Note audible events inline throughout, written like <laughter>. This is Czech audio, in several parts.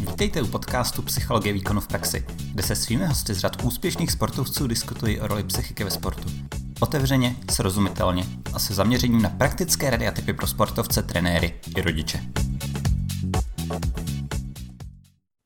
Vítejte u podcastu Psychologie výkonu v praxi, kde se svými hosty z řad úspěšných sportovců diskutují o roli psychiky ve sportu. Otevřeně, srozumitelně a se zaměřením na praktické rady a typy pro sportovce, trenéry i rodiče.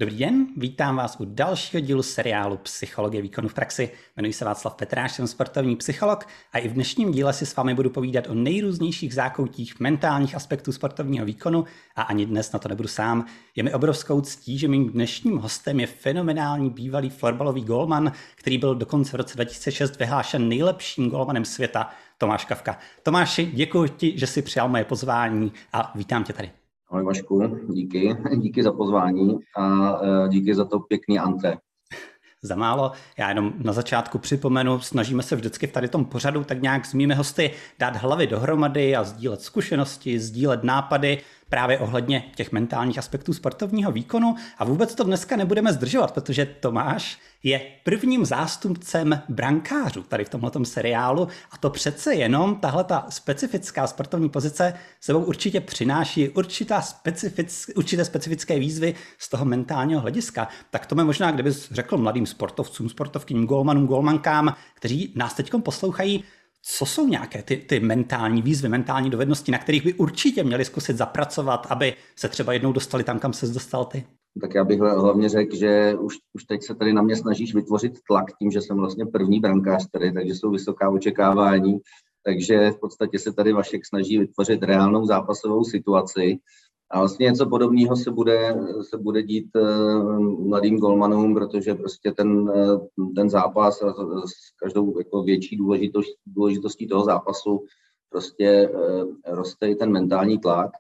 Dobrý den, vítám vás u dalšího dílu seriálu Psychologie výkonu v praxi. Jmenuji se Václav Petráš, jsem sportovní psycholog a i v dnešním díle si s vámi budu povídat o nejrůznějších zákoutích mentálních aspektů sportovního výkonu a ani dnes na to nebudu sám. Je mi obrovskou ctí, že mým dnešním hostem je fenomenální bývalý florbalový golman, který byl dokonce v roce 2006 vyhlášen nejlepším golmanem světa, Tomáš Kavka. Tomáši, děkuji ti, že jsi přijal moje pozvání a vítám tě tady. Ahoj Vašku, díky. <laughs> Díky za pozvání a e, díky za to pěkný ante. <laughs> Za málo. Já jenom na začátku připomenu, snažíme se vždycky v tady tom pořadu tak nějak s mými hosty dát hlavy dohromady a sdílet zkušenosti, sdílet nápady, právě ohledně těch mentálních aspektů sportovního výkonu a vůbec to dneska nebudeme zdržovat, protože Tomáš je prvním zástupcem brankářů tady v tomhle seriálu a to přece jenom tahle ta specifická sportovní pozice sebou určitě přináší určitá specific, určité specifické výzvy z toho mentálního hlediska. Tak to mi možná, kdybys řekl mladým sportovcům, sportovkyním, golmanům, golmankám, kteří nás teď poslouchají, co jsou nějaké ty, ty mentální výzvy, mentální dovednosti, na kterých by určitě měli zkusit zapracovat, aby se třeba jednou dostali tam, kam se dostal ty? Tak já bych hlavně řekl, že už, už teď se tady na mě snažíš vytvořit tlak tím, že jsem vlastně první brankář tady, takže jsou vysoká očekávání. Takže v podstatě se tady Vašek snaží vytvořit reálnou zápasovou situaci, a vlastně něco podobného se bude, se bude dít uh, mladým golmanům, protože prostě ten, uh, ten zápas s každou jako větší důležitost, důležitostí toho zápasu prostě uh, roste i ten mentální tlak.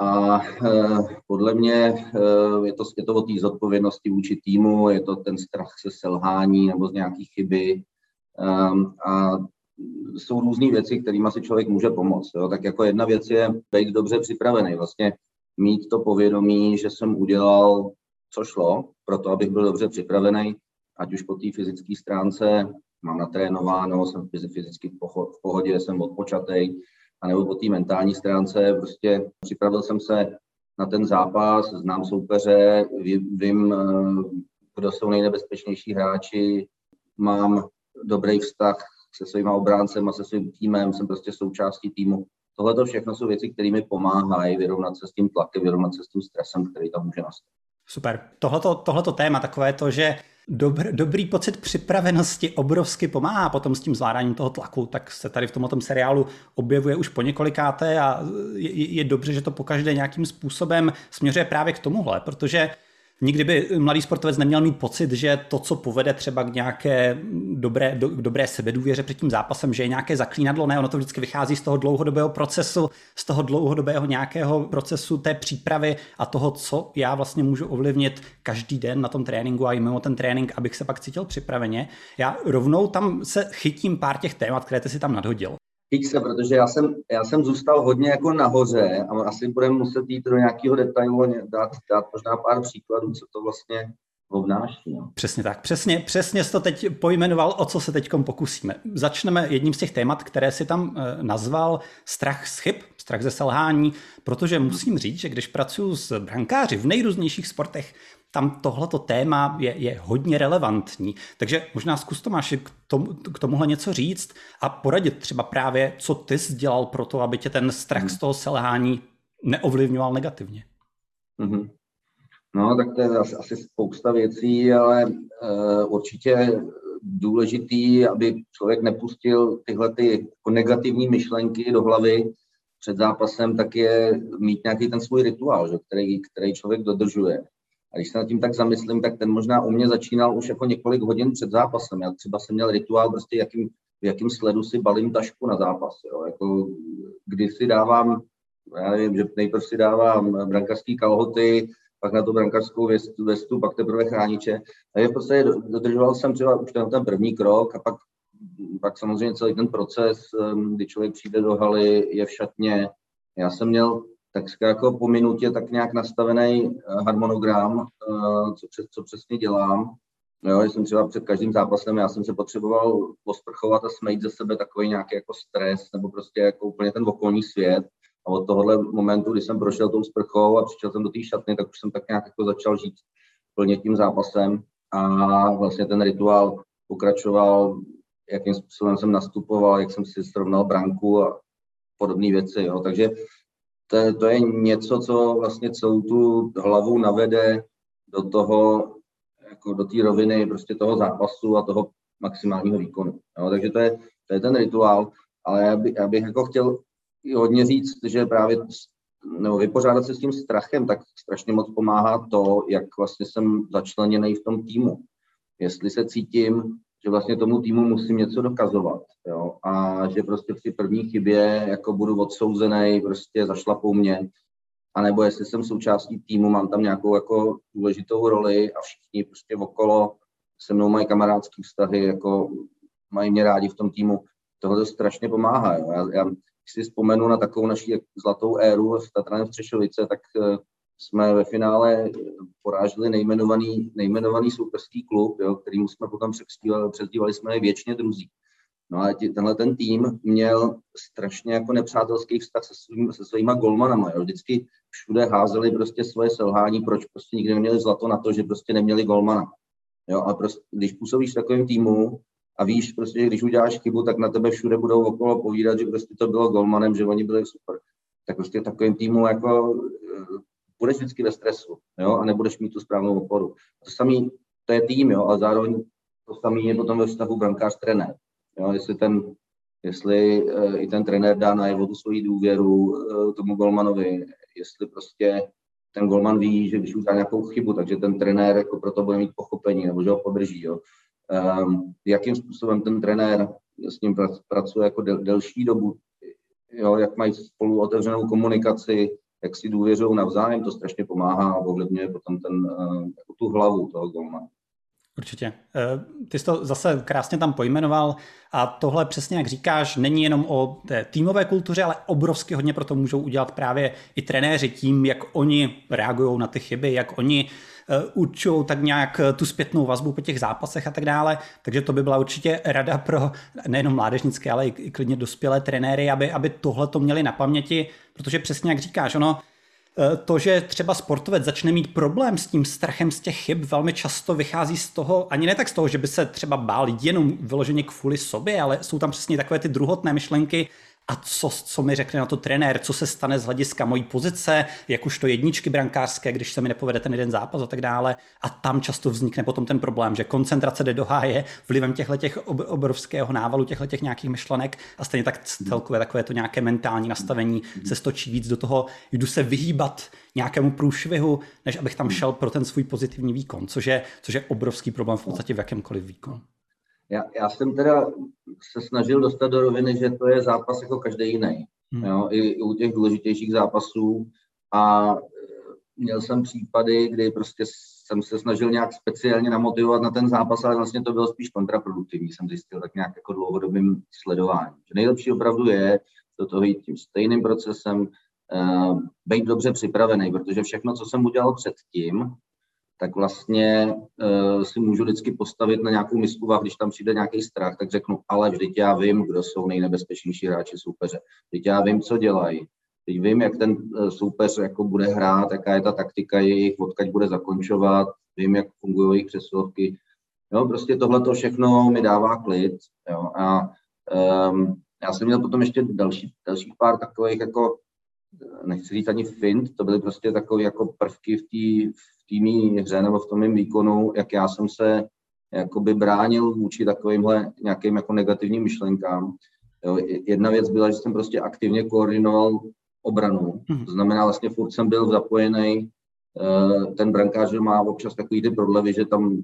A podle mě je to, je to o té zodpovědnosti vůči týmu, je to ten strach se selhání nebo z nějakých chyby. Um, a jsou různé věci, kterými si člověk může pomoct. Jo. Tak jako jedna věc je být dobře připravený, vlastně mít to povědomí, že jsem udělal, co šlo, pro to, abych byl dobře připravený, ať už po té fyzické stránce mám natrénováno, jsem fyzicky v pohodě, jsem odpočatý, anebo po té mentální stránce, prostě připravil jsem se na ten zápas, znám soupeře, vím, eh, kdo jsou nejnebezpečnější hráči, mám dobrý vztah se svýma obráncem a se svým týmem, jsem prostě součástí týmu. Tohle to všechno jsou věci, které mi pomáhají vyrovnat se s tím tlakem, vyrovnat se s tím stresem, který tam může nastat. Super. Tohleto, tohleto téma, takové to, že dobr, dobrý pocit připravenosti obrovsky pomáhá potom s tím zvládáním toho tlaku, tak se tady v tomto seriálu objevuje už po několikáté a je, je dobře, že to pokaždé nějakým způsobem směřuje právě k tomuhle, protože Nikdy by mladý sportovec neměl mít pocit, že to, co povede třeba k nějaké dobré, do, dobré sebedůvěře před tím zápasem, že je nějaké zaklínadlo, ne, ono to vždycky vychází z toho dlouhodobého procesu, z toho dlouhodobého nějakého procesu té přípravy a toho, co já vlastně můžu ovlivnit každý den na tom tréninku a i mimo ten trénink, abych se pak cítil připraveně. Já rovnou tam se chytím pár těch témat, které ty si tam nadhodil. Chyť se, protože já jsem, já jsem zůstal hodně jako nahoře a asi budeme muset jít do nějakého detailu dát, dát možná pár příkladů, co to vlastně obnáší. No. Přesně tak, přesně, přesně jsi to teď pojmenoval, o co se teď pokusíme. Začneme jedním z těch témat, které si tam e, nazval strach z chyb, strach ze selhání, protože musím říct, že když pracuji s brankáři v nejrůznějších sportech, tam tohleto téma je, je hodně relevantní. Takže možná zkus Tomáši k, tomu, k tomuhle něco říct a poradit třeba právě, co ty jsi dělal pro to, aby tě ten strach z toho selhání neovlivňoval negativně. Mm-hmm. No, tak to je asi, asi spousta věcí, ale uh, určitě důležitý, aby člověk nepustil tyhle ty jako negativní myšlenky do hlavy před zápasem, tak je mít nějaký ten svůj rituál, že, který, který člověk dodržuje. A když se nad tím tak zamyslím, tak ten možná u mě začínal už jako několik hodin před zápasem. Já třeba jsem měl rituál, prostě jakým, v jakým sledu si balím tašku na zápas. Jo. Jako, kdy si dávám, já nevím, že nejprve si dávám brankářské kalhoty, pak na tu brankářskou vestu, vestu, pak teprve chrániče. A je prostě dodržoval jsem třeba už ten, ten první krok a pak, pak samozřejmě celý ten proces, kdy člověk přijde do haly, je v šatně. Já jsem měl tak jako po minutě tak nějak nastavený eh, harmonogram, eh, co, přes, co přesně dělám. Jo, jsem třeba před každým zápasem, já jsem se potřeboval posprchovat a smejt ze sebe takový nějaký jako stres, nebo prostě jako úplně ten okolní svět. A od tohohle momentu, kdy jsem prošel tou sprchou a přišel jsem do té šatny, tak už jsem tak nějak jako začal žít plně tím zápasem a vlastně ten rituál pokračoval, jakým způsobem jsem nastupoval, jak jsem si srovnal branku a podobné věci. Jo. Takže to, to je něco, co vlastně celou tu hlavu navede do toho, jako do té roviny prostě toho zápasu a toho maximálního výkonu. Jo. Takže to je, to je ten rituál, ale já, by, já bych jako chtěl hodně říct, že právě nebo vypořádat se s tím strachem, tak strašně moc pomáhá to, jak vlastně jsem začleněný v tom týmu. Jestli se cítím, že vlastně tomu týmu musím něco dokazovat, jo, a že prostě při první chybě jako budu odsouzený, prostě zašlapou mě, anebo jestli jsem součástí týmu, mám tam nějakou jako důležitou roli a všichni prostě okolo se mnou mají kamarádský vztahy, jako mají mě rádi v tom týmu, tohle strašně pomáhá. Jo. Já, já si vzpomenu na takovou naši zlatou éru v Tatraném Střešovice, tak eh, jsme ve finále porážili nejmenovaný, nejmenovaný soupeřský klub, jo, kterým jsme potom přezdívali jsme je věčně druzí. No a tě, tenhle ten tým měl strašně jako nepřátelský vztah se, svým, se svýma golmanama. Jo. Vždycky všude házeli prostě svoje selhání, proč prostě nikdy neměli zlato na to, že prostě neměli golmana. Jo, a prostě, když působíš v takovém týmu, a víš prostě, že když uděláš chybu, tak na tebe všude budou okolo povídat, že prostě to bylo golmanem, že oni byli super. Tak prostě takovým týmu jako eh, budeš vždycky ve stresu, jo, a nebudeš mít tu správnou oporu. To samý, to je tým, jo, ale zároveň to samý je potom ve vztahu brankář trenér. Jo, jestli ten, jestli uh, i ten trenér dá najevo tu svoji důvěru uh, tomu golmanovi, jestli prostě ten golman ví, že když udělá nějakou chybu, takže ten trenér jako proto bude mít pochopení, nebo že ho podrží. Jo um, jakým způsobem ten trenér s ním pracuje jako del, delší dobu, jo, jak mají spolu otevřenou komunikaci, jak si důvěřují navzájem, to strašně pomáhá a ovlivňuje potom ten, uh, jako tu hlavu toho golmana. Určitě. Eh, ty jsi to zase krásně tam pojmenoval a tohle přesně jak říkáš, není jenom o té týmové kultuře, ale obrovsky hodně pro to můžou udělat právě i trenéři tím, jak oni reagují na ty chyby, jak oni Eh, učou tak nějak eh, tu zpětnou vazbu po těch zápasech a tak dále. Takže to by byla určitě rada pro nejenom mládežnické, ale i klidně dospělé trenéry, aby, aby tohle to měli na paměti, protože přesně jak říkáš, ono to, že třeba sportovec začne mít problém s tím strachem z těch chyb, velmi často vychází z toho, ani ne tak z toho, že by se třeba bál jenom vyloženě kvůli sobě, ale jsou tam přesně takové ty druhotné myšlenky, a co, co mi řekne na to trenér, co se stane z hlediska mojí pozice, jak už to jedničky brankářské, když se mi nepovede ten jeden zápas a tak dále. A tam často vznikne potom ten problém, že koncentrace jde do háje vlivem těchto těch obrovského návalu, těchto těch nějakých myšlenek. A stejně tak celkově takové to nějaké mentální nastavení se stočí víc do toho, jdu se vyhýbat nějakému průšvihu, než abych tam šel pro ten svůj pozitivní výkon, což je, což je obrovský problém v podstatě v jakémkoliv výkonu. Já, já jsem teda se snažil dostat do roviny, že to je zápas jako každý jiný. Hmm. Jo, i, i u těch důležitějších zápasů. A e, měl jsem případy, kdy prostě jsem se snažil nějak speciálně namotivovat na ten zápas, ale vlastně to bylo spíš kontraproduktivní, jsem zjistil tak nějak jako dlouhodobým sledováním. Že nejlepší opravdu je do toho jít tím stejným procesem, uh, být dobře připravený, protože všechno, co jsem udělal předtím, tak vlastně uh, si můžu vždycky postavit na nějakou misku a když tam přijde nějaký strach, tak řeknu, ale vždyť já vím, kdo jsou nejnebezpečnější hráči soupeře. Vždyť já vím, co dělají. Teď vím, jak ten uh, soupeř jako bude hrát, jaká je ta taktika jejich, odkaď bude zakončovat, vím, jak fungují jejich přesilovky. Jo, prostě tohle to všechno mi dává klid. Jo, a um, já jsem měl potom ještě další, další pár takových jako nechci říct ani fint, to byly prostě takové jako prvky v té týmí hře nebo v tom mém výkonu, jak já jsem se jakoby bránil vůči takovýmhle nějakým jako negativním myšlenkám. Jo, jedna věc byla, že jsem prostě aktivně koordinoval obranu. Mhm. To znamená, vlastně furt jsem byl zapojený, eh, ten brankář má občas takový ty prodlevy, že tam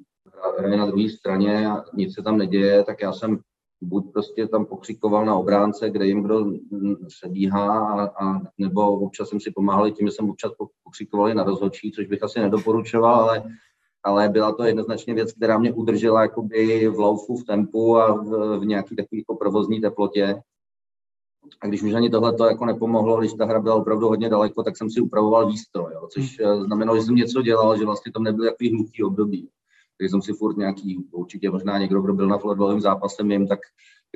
hraje na druhé straně a nic se tam neděje, tak já jsem buď prostě tam pokřikoval na obránce, kde jim kdo se bíhá, a, a, nebo občas jsem si pomáhal tím, že jsem občas pokřikoval na rozhodčí, což bych asi nedoporučoval, ale, ale byla to jednoznačně věc, která mě udržela jakoby v laufu, v tempu a v, v nějaký takový jako provozní teplotě. A když už ani tohle to jako nepomohlo, když ta hra byla opravdu hodně daleko, tak jsem si upravoval výstroj, jo, což hmm. znamenalo, že jsem něco dělal, že vlastně tam nebyly takový hluký období takže jsem si furt nějaký, určitě možná někdo, kdo byl na fotbalovém zápase mým, tak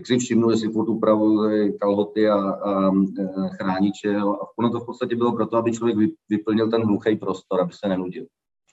tak si všimnu, jestli furt upravuji kalhoty a, a, a chrániče. A ono to v podstatě bylo proto, aby člověk vyplnil ten hluchý prostor, aby se nenudil.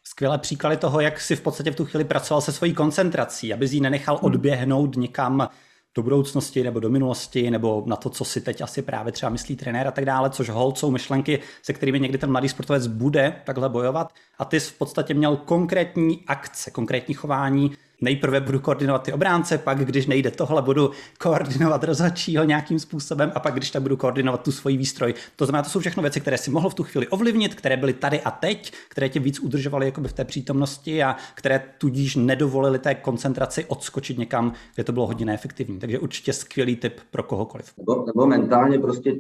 Skvělé příklady toho, jak si v podstatě v tu chvíli pracoval se svojí koncentrací, aby ji nenechal hmm. odběhnout někam do budoucnosti nebo do minulosti, nebo na to, co si teď asi právě třeba myslí trenér a tak dále, což hold jsou myšlenky, se kterými někdy ten mladý sportovec bude takhle bojovat. A ty jsi v podstatě měl konkrétní akce, konkrétní chování, nejprve budu koordinovat ty obránce, pak když nejde tohle, budu koordinovat rozhodčího nějakým způsobem a pak když tak budu koordinovat tu svoji výstroj. To znamená, to jsou všechno věci, které si mohl v tu chvíli ovlivnit, které byly tady a teď, které tě víc udržovaly v té přítomnosti a které tudíž nedovolily té koncentraci odskočit někam, kde to bylo hodně neefektivní. Takže určitě skvělý tip pro kohokoliv. Nebo, nebo mentálně prostě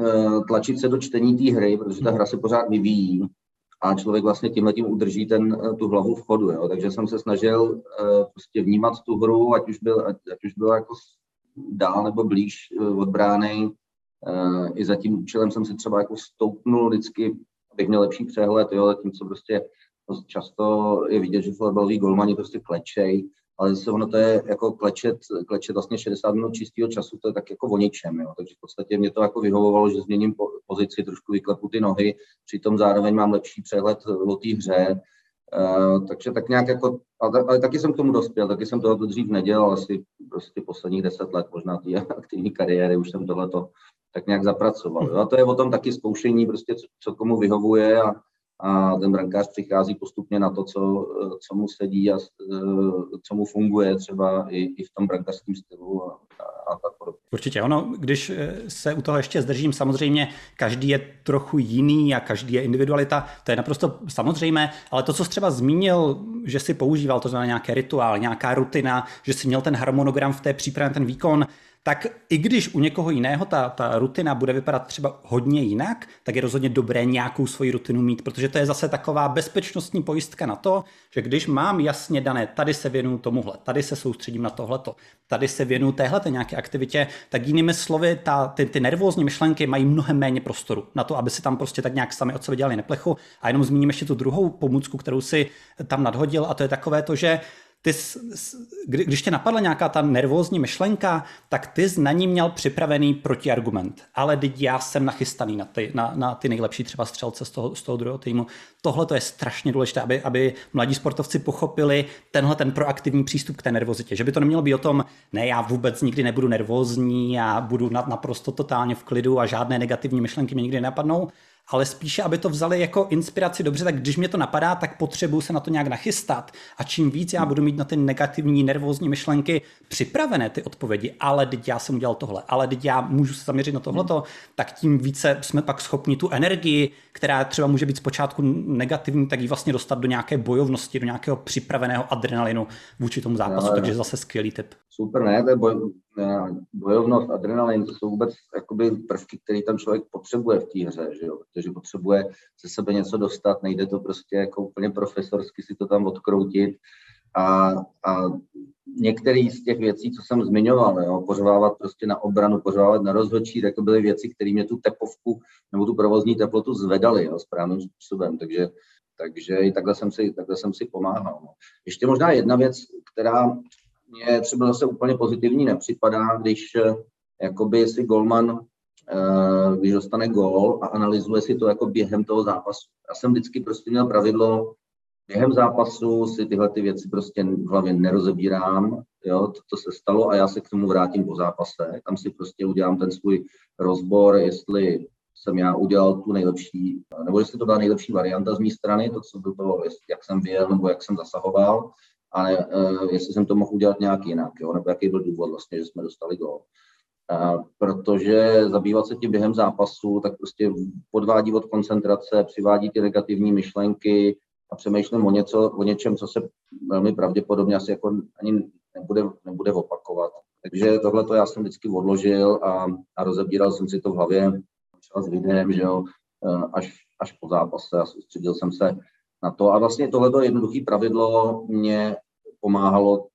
eh, tlačit se do čtení té hry, protože ta hra se pořád vyvíjí a člověk vlastně tímhle tím udrží ten, eh, tu hlavu v chodu. Jo. Takže jsem se snažil uh, prostě vnímat tu hru, ať už byl, ať, ať už byl jako dál nebo blíž uh, od brány. I za tím účelem jsem si třeba jako stoupnul vždycky, abych měl lepší přehled, jo, zatímco prostě často je vidět, že fotbalový golmani prostě klečej, ale zase ono to je jako klečet, klečet vlastně 60 minut čistého času, to je tak jako o ničem, jo. takže v podstatě mě to jako vyhovovalo, že změním pozici, trošku vyklepu ty nohy, přitom zároveň mám lepší přehled o té hře, Uh, takže tak nějak jako, ale, ale taky jsem k tomu dospěl, taky jsem toho dřív nedělal, asi prostě posledních deset let, možná té <laughs> aktivní kariéry, už jsem tohleto tak nějak zapracoval. Jo? A to je o tom taky zkoušení, prostě co, co komu vyhovuje a, a ten brankář přichází postupně na to, co, co mu sedí a co mu funguje třeba i, i v tom brankářském stylu a, a, a tak podobně. Určitě ono, když eh, se u toho ještě zdržím, samozřejmě každý je trochu jiný a každý je individualita, to je naprosto samozřejmé, ale to, co jsi třeba zmínil, že si používal, to znamená nějaké rituál, nějaká rutina, že si měl ten harmonogram v té přípravě, ten výkon, tak i když u někoho jiného ta, ta rutina bude vypadat třeba hodně jinak, tak je rozhodně dobré nějakou svoji rutinu mít, protože to je zase taková bezpečnostní pojistka na to, že když mám jasně dané, tady se věnuju tomuhle, tady se soustředím na tohleto, tady se věnuju téhle nějaké aktivitě, tak jinými slovy, ta, ty, ty nervózní myšlenky mají mnohem méně prostoru na to, aby si tam prostě tak nějak sami od sebe dělali neplechu. A jenom zmíním ještě tu druhou pomůcku, kterou si tam nadhodil, a to je takové to, že ty, když tě napadla nějaká ta nervózní myšlenka, tak ty jsi na ní měl připravený protiargument. Ale teď já jsem nachystaný na ty, na, na ty nejlepší třeba střelce z toho, z toho druhého týmu. Tohle to je strašně důležité, aby, aby mladí sportovci pochopili tenhle ten proaktivní přístup k té nervozitě. Že by to nemělo být o tom, ne, já vůbec nikdy nebudu nervózní, a budu naprosto totálně v klidu a žádné negativní myšlenky mě nikdy nepadnou, ale spíše, aby to vzali jako inspiraci dobře, tak když mě to napadá, tak potřebuju se na to nějak nachystat. A čím víc já budu mít na ty negativní, nervózní myšlenky připravené ty odpovědi, ale teď já jsem udělal tohle, ale teď já můžu se zaměřit na tohleto, hmm. tak tím více jsme pak schopni tu energii, která třeba může být zpočátku negativní, tak ji vlastně dostat do nějaké bojovnosti, do nějakého připraveného adrenalinu vůči tomu zápasu. No, takže zase skvělý tip. Super, ne? To je boj, bojovnost, adrenalin, to jsou vůbec jakoby prvky, které tam člověk potřebuje v té hře, že jo? protože potřebuje ze sebe něco dostat, nejde to prostě jako úplně profesorsky si to tam odkroutit a, a některé z těch věcí, co jsem zmiňoval, jo, pořvávat prostě na obranu, pořvávat na rozhodčí, tak to byly věci, které mě tu tepovku nebo tu provozní teplotu zvedaly jo, správným způsobem, takže, takže i takhle jsem si, takhle jsem si pomáhal. No. Ještě možná jedna věc, která mně třeba zase úplně pozitivní nepřipadá, když eh, jakoby si golman, eh, když dostane gól a analyzuje si to jako během toho zápasu. Já jsem vždycky prostě měl pravidlo, během zápasu si tyhle ty věci prostě v hlavě nerozebírám, jo, to, to se stalo a já se k tomu vrátím po zápase. Tam si prostě udělám ten svůj rozbor, jestli jsem já udělal tu nejlepší, nebo jestli to byla nejlepší varianta z mé strany, to, co bylo, jak jsem vyjel nebo jak jsem zasahoval, ale uh, jestli jsem to mohl udělat nějak jinak, jo, nebo jaký byl důvod vlastně, že jsme dostali gol. Uh, protože zabývat se tím během zápasu, tak prostě podvádí od koncentrace, přivádí ty negativní myšlenky a přemýšlím o, něco, o něčem, co se velmi pravděpodobně asi jako ani nebude, nebude opakovat. Takže tohle to já jsem vždycky odložil a, a rozebíral jsem si to v hlavě třeba s videem, že jo, eh, až, až po zápase a soustředil jsem se na to. A vlastně tohleto jednoduché pravidlo mě pomáhalo,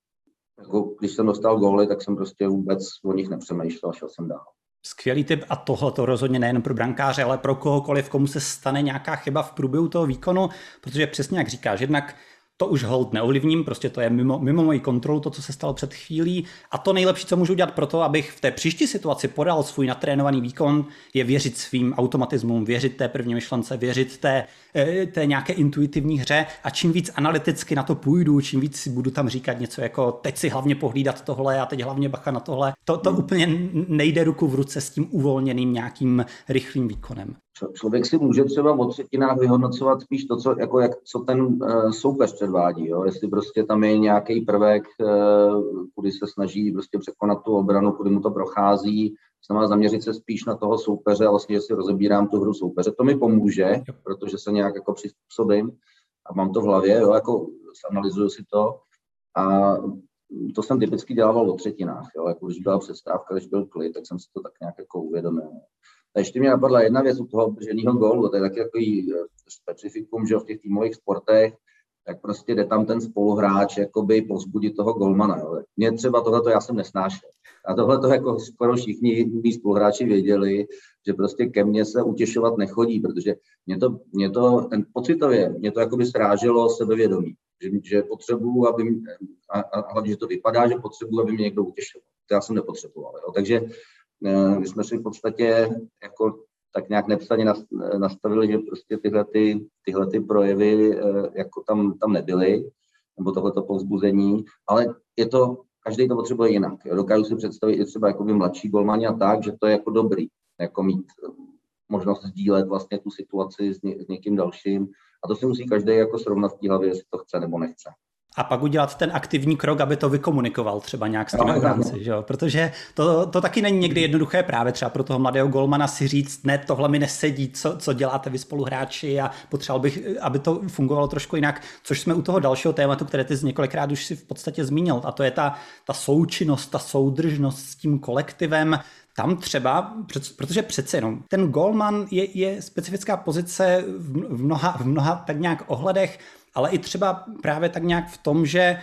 jako když jsem dostal góly, tak jsem prostě vůbec o nich nepřemýšlel, šel jsem dál. Skvělý tip a tohle to rozhodně nejen pro brankáře, ale pro kohokoliv, komu se stane nějaká chyba v průběhu toho výkonu, protože přesně jak říkáš, jednak to už hold neovlivním, prostě to je mimo, mimo moji kontrolu, to, co se stalo před chvílí. A to nejlepší, co můžu dělat pro to, abych v té příští situaci podal svůj natrénovaný výkon, je věřit svým automatismům, věřit té první myšlence, věřit té, eh, té nějaké intuitivní hře a čím víc analyticky na to půjdu, čím víc si budu tam říkat něco jako teď si hlavně pohlídat tohle a teď hlavně bacha na tohle, to, to hmm. úplně nejde ruku v ruce s tím uvolněným nějakým rychlým výkonem. Člověk si může třeba o třetinách vyhodnocovat spíš to, co, jako jak, co ten uh, soupeř předvádí. Jo? Jestli prostě tam je nějaký prvek, uh, kudy se snaží prostě překonat tu obranu, kudy mu to prochází, znamená zaměřit se spíš na toho soupeře a vlastně, že si rozebírám tu hru soupeře. To mi pomůže, protože se nějak jako přizpůsobím a mám to v hlavě, jo? jako analyzuju si to a to jsem typicky dělával o třetinách, jo? jako když byla přestávka, když byl klid, tak jsem si to tak nějak jako uvědomil. A ještě mě napadla jedna věc u toho brženého gólu, to je taky takový eh, specifikum, že v těch týmových sportech, tak prostě jde tam ten spoluhráč jakoby povzbudit toho golmana. Jo. Mě třeba tohleto já jsem nesnášel. A tohle to jako skoro všichni mý spoluhráči věděli, že prostě ke mně se utěšovat nechodí, protože mě to, mě to ten pocitově, mě to jakoby sráželo sebevědomí, že, že potřebuju, aby, a, a hlavně, že to vypadá, že potřebuju, aby mě někdo utěšoval. To já jsem nepotřeboval. Jo. Takže my jsme si v podstatě jako tak nějak nepsaně nastavili, že prostě tyhle, ty, tyhle ty projevy eh, jako tam, tam nebyly, nebo tohleto povzbuzení, ale je to, každý to potřebuje jinak. Dokážu si představit i třeba jakoby mladší golmani a tak, že to je jako dobrý, jako mít eh, možnost sdílet vlastně tu situaci s, ně, s někým dalším. A to si musí každý jako srovnat v té hlavě, jestli to chce nebo nechce a pak udělat ten aktivní krok, aby to vykomunikoval třeba nějak s tím no, obránci, že jo? protože to, to taky není někdy jednoduché právě třeba pro toho mladého golmana si říct, ne, tohle mi nesedí, co, co děláte vy spoluhráči a potřeboval bych, aby to fungovalo trošku jinak, což jsme u toho dalšího tématu, které ty z několikrát už si v podstatě zmínil a to je ta, ta součinnost, ta soudržnost s tím kolektivem, tam třeba, protože přece jenom ten golman je, je specifická pozice v mnoha, v mnoha tak nějak ohledech, ale i třeba právě tak nějak v tom, že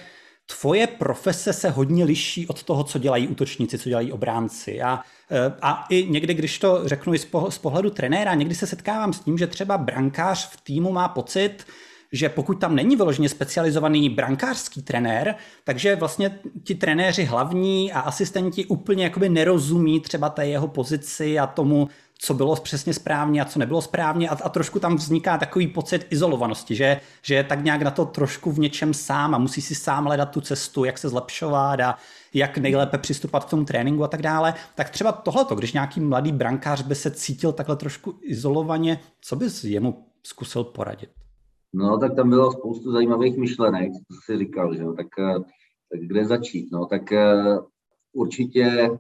tvoje profese se hodně liší od toho, co dělají útočníci, co dělají obránci. A, e, a i někdy, když to řeknu i z pohledu trenéra, někdy se setkávám s tím, že třeba brankář v týmu má pocit, že pokud tam není vyloženě specializovaný brankářský trenér, takže vlastně ti trenéři hlavní a asistenti úplně jakoby nerozumí třeba té jeho pozici a tomu, co bylo přesně správně a co nebylo správně a, a trošku tam vzniká takový pocit izolovanosti, že, že je tak nějak na to trošku v něčem sám a musí si sám hledat tu cestu, jak se zlepšovat a jak nejlépe přistupovat k tomu tréninku a tak dále. Tak třeba tohleto, když nějaký mladý brankář by se cítil takhle trošku izolovaně, co bys jemu zkusil poradit? No, tak tam bylo spoustu zajímavých myšlenek, co jsi říkal, že jo? Tak, eh, tak kde začít? No, tak eh, určitě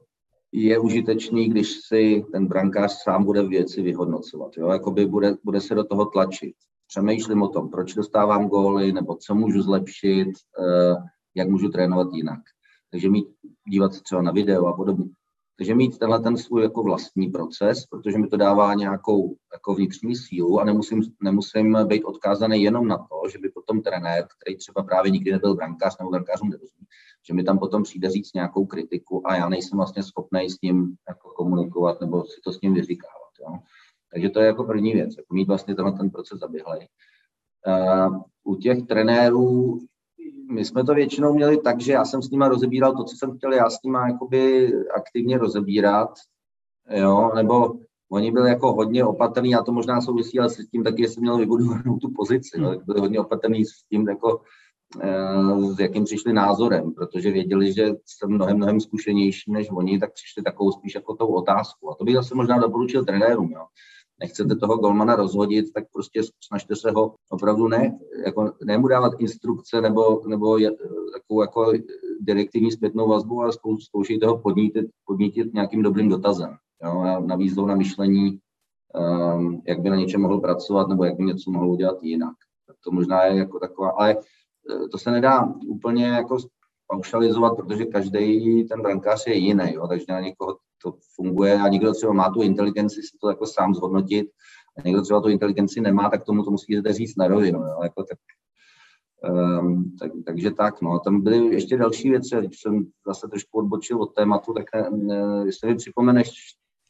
je užitečný, když si ten brankář sám bude věci vyhodnocovat. Jo? Jakoby bude, bude se do toho tlačit. Přemýšlím o tom, proč dostávám góly, nebo co můžu zlepšit, eh, jak můžu trénovat jinak. Takže mít, dívat se třeba na video a podobně. Takže mít tenhle ten svůj jako vlastní proces, protože mi to dává nějakou jako vnitřní sílu a nemusím, nemusím být odkázaný jenom na to, že by potom trenér, který třeba právě nikdy nebyl brankář nebo brankářům nerozumí, že mi tam potom přijde říct nějakou kritiku a já nejsem vlastně schopný s ním jako komunikovat nebo si to s ním vyříkávat. Jo. Takže to je jako první věc, jako mít vlastně tenhle ten proces zaběhlej. Uh, u těch trenérů my jsme to většinou měli tak, že já jsem s nima rozebíral to, co jsem chtěl já s nima jakoby aktivně rozebírat, jo, nebo oni byli jako hodně opatrní, a to možná souvisí, ale s tím taky, jsem měl vybudovanou tu pozici, jo, byli hodně opatrní s tím, jako, eh, s jakým přišli názorem, protože věděli, že jsem mnohem, mnohem zkušenější než oni, tak přišli takovou spíš jako tou otázku. A to bych zase možná doporučil trenérům, jo nechcete toho golmana rozhodit, tak prostě snažte se ho opravdu ne, jako nemu dávat instrukce nebo, nebo je, takovou jako direktivní zpětnou vazbu, ale zkoušejte ho podnítit, podnítit nějakým dobrým dotazem. Jo, navíc na myšlení, um, jak by na něčem mohl pracovat nebo jak by něco mohl udělat jinak. Tak to možná je jako taková, ale eh, to se nedá úplně jako paušalizovat, protože každý ten brankář je jiný, jo, takže na někoho to funguje a někdo třeba má tu inteligenci si to jako sám zhodnotit a někdo třeba tu inteligenci nemá, tak tomu to musíte říct na rovinu, jo, jako tak, um, tak, takže tak, no. Tam byly ještě další věci, když jsem zase trošku odbočil od tématu, tak ne, ne, jestli mi připomeneš,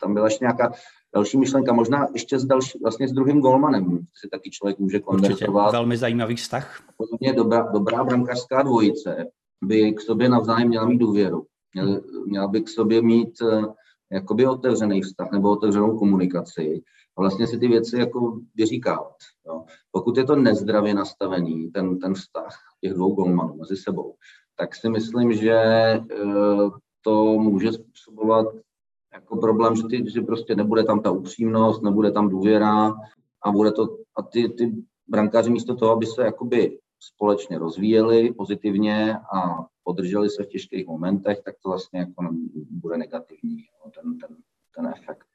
tam byla ještě nějaká další myšlenka, možná ještě s další, vlastně s druhým golmanem, si taky člověk může konverzovat. velmi zajímavý vztah. podle mě dobrá, dobrá brankářská dvojice by k sobě navzájem měla mít důvěru. Měla, měla by k sobě mít uh, jakoby otevřený vztah nebo otevřenou komunikaci a vlastně si ty věci jako vyříkávat. Jo. Pokud je to nezdravě nastavený, ten, ten vztah těch dvou golmanů mezi sebou, tak si myslím, že uh, to může způsobovat jako problém, že, ty, že prostě nebude tam ta upřímnost, nebude tam důvěra a bude to, a ty, ty brankáři místo toho, aby se jakoby společně rozvíjeli pozitivně a podrželi se v těžkých momentech, tak to vlastně jako bude negativní, ten, ten, ten efekt.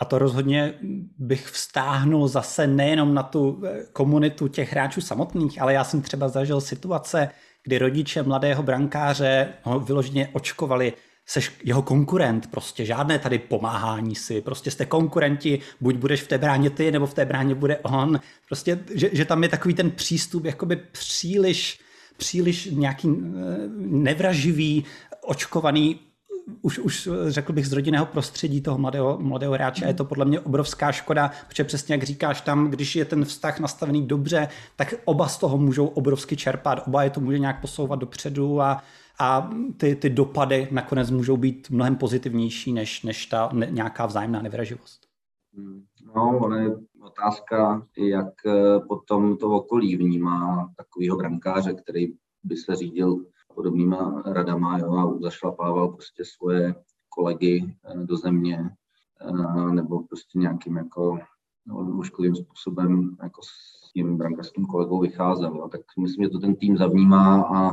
A to rozhodně bych vztáhnul zase nejenom na tu eh, komunitu těch hráčů samotných, ale já jsem třeba zažil situace, kdy rodiče mladého brankáře ho vyloženě očkovali seš jeho konkurent, prostě žádné tady pomáhání si, prostě jste konkurenti, buď budeš v té bráně ty, nebo v té bráně bude on, prostě, že, že tam je takový ten přístup jakoby příliš, příliš nějaký eh, nevraživý, očkovaný, už, už řekl bych z rodinného prostředí toho mladého, mladého hráče. A je to podle mě obrovská škoda, protože přesně jak říkáš tam, když je ten vztah nastavený dobře, tak oba z toho můžou obrovsky čerpat, oba je to může nějak posouvat dopředu a, a ty, ty dopady nakonec můžou být mnohem pozitivnější než, než ta ne, nějaká vzájemná nevraživost. No, ale je otázka, jak eh, potom to okolí vnímá takového brankáře, který by se řídil podobnýma radama jo, a zašlapával prostě svoje kolegy eh, do země eh, nebo prostě nějakým jako no, způsobem jako s tím brankářským kolegou vycházel. Tak myslím, že to ten tým zavnímá a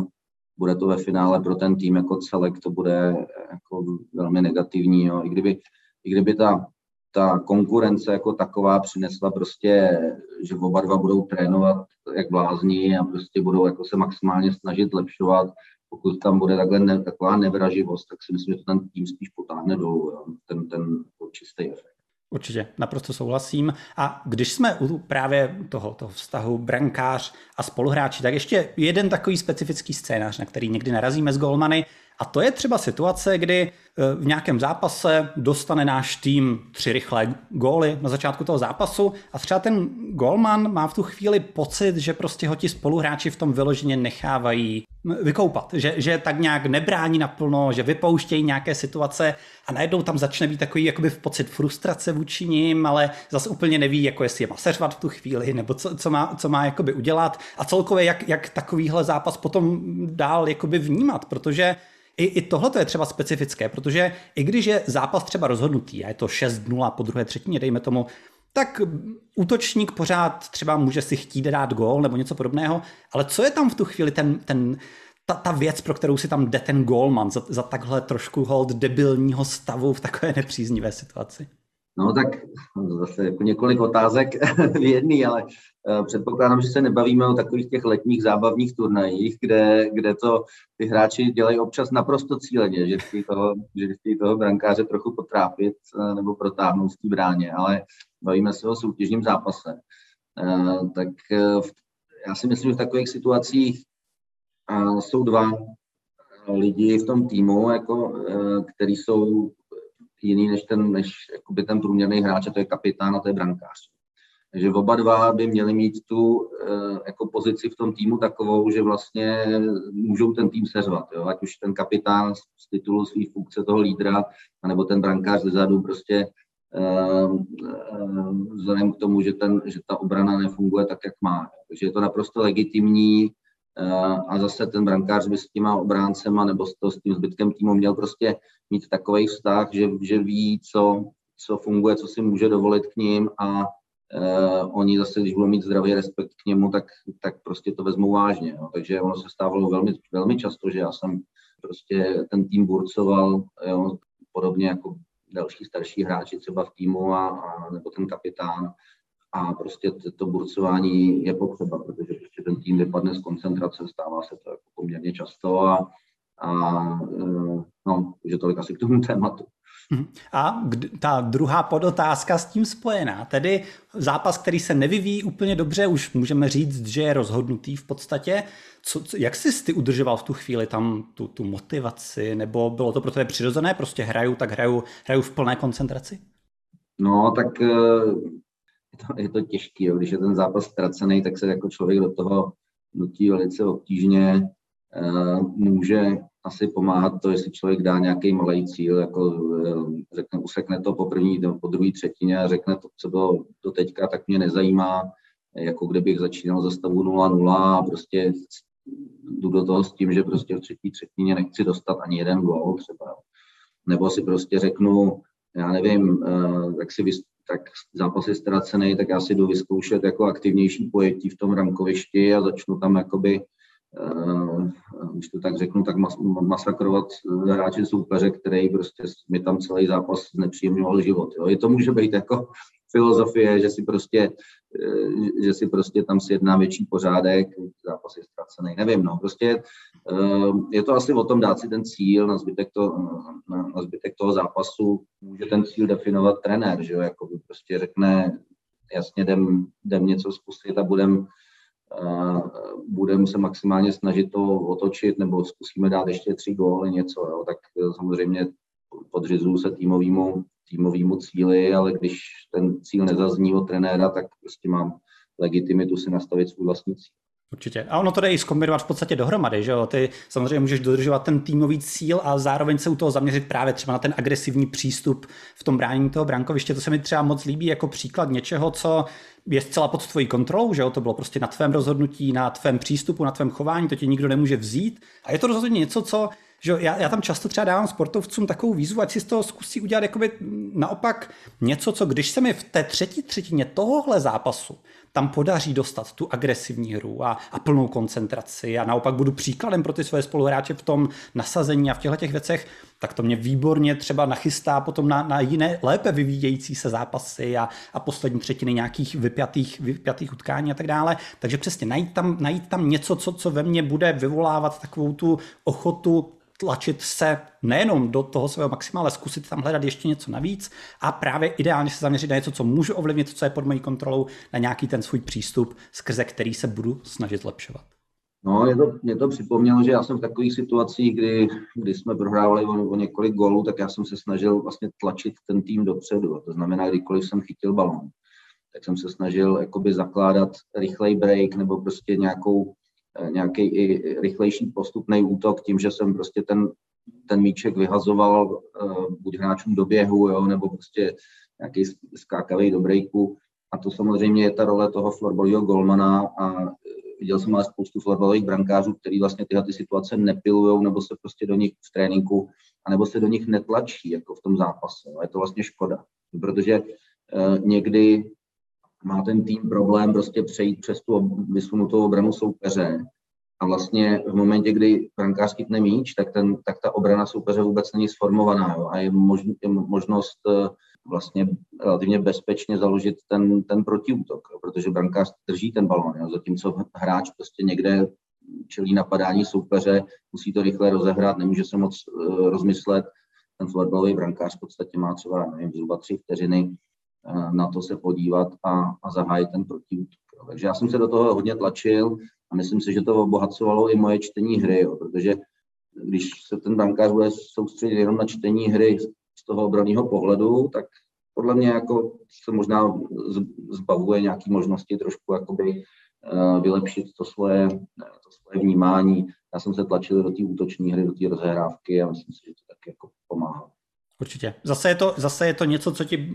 bude to ve finále pro ten tým jako celek, to bude jako velmi negativní. Jo. I kdyby, i kdyby ta, ta konkurence jako taková přinesla prostě, že oba dva budou trénovat jak blázni a prostě budou jako se maximálně snažit zlepšovat, pokud tam bude takhle ne, taková nevraživost, tak si myslím, že to ten tým spíš potáhne dolů, jo. ten, ten čistý efekt. Určitě, naprosto souhlasím. A když jsme u právě toho, toho vztahu brankář a spoluhráči, tak ještě jeden takový specifický scénář, na který někdy narazíme s golmany, a to je třeba situace, kdy e, v nějakém zápase dostane náš tým tři rychlé góly na začátku toho zápasu a třeba ten golman má v tu chvíli pocit, že prostě ho ti spoluhráči v tom vyloženě nechávají vykoupat, že, že tak nějak nebrání naplno, že vypouštějí nějaké situace a najednou tam začne být takový jakoby v pocit frustrace vůči ním, ale zase úplně neví, jako jestli je má seřvat v tu chvíli, nebo co, co má, co má jakoby udělat. A celkově jak, jak takovýhle zápas potom dál jakoby vnímat, protože i, i tohle je třeba specifické, protože i když je zápas třeba rozhodnutý a je to 6-0 po druhé třetině, dejme tomu, tak útočník pořád třeba může si chtít dát gól nebo něco podobného, ale co je tam v tu chvíli ten, ten, ta, ta věc, pro kterou si tam jde ten gólman za, za takhle trošku hold debilního stavu v takové nepříznivé situaci? No tak zase jako několik otázek <laughs> v jedný, ale uh, předpokládám, že se nebavíme o takových těch letních zábavních turnajích, kde, kde to ty hráči dělají občas naprosto cíleně, že chtějí toho, že chtějí toho brankáře trochu potrápit uh, nebo protáhnout v té bráně, ale bavíme se o soutěžním zápase. Uh, tak já si myslím, že v takových situacích jsou dva lidi v tom týmu, jako, který jsou jiný než ten, než jakoby ten průměrný hráč, a to je kapitán a to je brankář. Takže oba dva by měli mít tu eh, jako pozici v tom týmu takovou, že vlastně můžou ten tým seřvat. Jo? Ať už ten kapitán z titulu své funkce toho lídra, anebo ten brankář zezadu prostě eh, eh, vzhledem k tomu, že, ten, že ta obrana nefunguje tak, jak má. Takže je to naprosto legitimní a zase ten brankář by s těma obráncema nebo s, to, s tím zbytkem týmu měl prostě mít takový vztah, že, že ví, co, co funguje, co si může dovolit k ním a uh, oni zase, když budou mít zdravý respekt k němu, tak, tak prostě to vezmou vážně. No. Takže ono se stávalo velmi, velmi často, že já jsem prostě ten tým burcoval, jo, podobně jako další starší hráči třeba v týmu a, a nebo ten kapitán a prostě to burcování je potřeba, protože ten tým vypadne z koncentrace, stává se to jako poměrně často a, a e, no, že tolik asi k tomu tématu. Mhm. A ta druhá podotázka s tím spojená, tedy zápas, který se nevyvíjí úplně dobře, už můžeme říct, že je rozhodnutý v podstatě. Co, co, jak jsi ty udržoval v tu chvíli tam tu, tu motivaci, nebo bylo to pro tebe přirozené, prostě hraju, tak hraju, hraju v plné koncentraci? No, tak je to, je to těžké, když je ten zápas ztracený, tak se jako člověk do toho nutí velice obtížně. Může asi pomáhat to, jestli člověk dá nějaký malý cíl, jako řekne, usekne to po první, po druhé třetině a řekne to, co bylo do teďka, tak mě nezajímá, jako kdybych začínal za stavu 0-0 a prostě jdu do toho s tím, že prostě v třetí třetině nechci dostat ani jeden gol třeba. Nebo si prostě řeknu, já nevím, tak si tak zápas je ztracený, tak já si jdu vyzkoušet jako aktivnější pojetí v tom ramkovišti a začnu tam jakoby, když to tak řeknu, tak mas, masakrovat hráče soupeře, který prostě mi tam celý zápas nepříjemňoval život. Jo. I to může být jako filozofie, že si prostě, eh, že si prostě tam sjedná větší pořádek, zápas je ztracený, nevím, no, prostě eh, je to asi o tom dát si ten cíl na zbytek, to, na, na zbytek toho zápasu, může ten cíl definovat trenér, že jo, jako prostě řekne, jasně jdem, jdem něco zkusit a budem, uh, budem se maximálně snažit to otočit, nebo zkusíme dát ještě tři góly, něco, jo, tak samozřejmě podřizuju se týmovýmu, týmovýmu cíli, ale když ten cíl nezazní od trenéra, tak prostě mám legitimitu si nastavit svůj vlastní cíl. Určitě. A ono to jde i zkombinovat v podstatě dohromady, že jo? Ty samozřejmě můžeš dodržovat ten týmový cíl a zároveň se u toho zaměřit právě třeba na ten agresivní přístup v tom bránění toho brankoviště. To se mi třeba moc líbí jako příklad něčeho, co je zcela pod tvojí kontrolou, že jo? To bylo prostě na tvém rozhodnutí, na tvém přístupu, na tvém chování, to ti nikdo nemůže vzít. A je to rozhodně něco, co že já, já tam často třeba dávám sportovcům takovou výzvu, ať si z toho zkusí udělat jakoby naopak něco, co když se mi v té třetí třetině tohohle zápasu tam podaří dostat tu agresivní hru a, a plnou koncentraci a naopak budu příkladem pro ty své spoluhráče v tom nasazení a v těchto těch věcech, tak to mě výborně třeba nachystá potom na, na jiné lépe vyvíjející se zápasy a, a poslední třetiny nějakých vypjatých, vypjatých utkání a tak dále. Takže přesně najít tam, najít tam něco, co, co ve mně bude vyvolávat takovou tu ochotu tlačit se nejenom do toho svého maximále, zkusit tam hledat ještě něco navíc a právě ideálně se zaměřit na něco, co můžu ovlivnit, co je pod mojí kontrolou, na nějaký ten svůj přístup, skrze který se budu snažit zlepšovat. No, je to, mě to připomnělo, že já jsem v takových situacích, kdy, kdy jsme prohrávali o, o několik gólů, tak já jsem se snažil vlastně tlačit ten tým dopředu. To znamená, kdykoliv jsem chytil balón, tak jsem se snažil jakoby zakládat rychlej break nebo prostě nějakou nějaký i rychlejší postupný útok tím, že jsem prostě ten, ten míček vyhazoval uh, buď hráčům do běhu, jo, nebo prostě nějaký skákavý do breaku. A to samozřejmě je ta role toho florbalového golmana a eh, viděl jsem ale spoustu florbalových brankářů, který vlastně tyhle ty situace nepilujou, nebo se prostě do nich v tréninku, anebo se do nich netlačí, jako v tom zápase. No. Je to vlastně škoda, protože někdy má ten tým problém prostě přejít přes tu vysunutou obranu soupeře. A vlastně v momentě, kdy brankář chytne míč, tak, ten, tak ta obrana soupeře vůbec není sformovaná jo, a je, je možnost eh, vlastně relativně bezpečně založit ten, ten protiútok, jo, protože brankář drží ten balon, jo, zatímco hráč prostě někde čelí napadání soupeře, musí to rychle rozehrát, nemůže se moc uh, rozmyslet. Ten florbalový brankář v podstatě má třeba nevím, zhruba tři vteřiny na to se podívat a, a zahájit ten protiútok. Takže já jsem se do toho hodně tlačil a myslím si, že to obohacovalo i moje čtení hry, jo, protože když se ten brankář bude soustředit jenom na čtení hry z toho obranného pohledu, tak podle mě jako se možná zbavuje nějaké možnosti trošku jakoby uh, vylepšit to svoje, to svoje vnímání. Já jsem se tlačil do té útoční hry, do té rozhrávky a myslím si, že to tak jako pomáhá. Určitě. Zase je, to, zase je to něco, co ti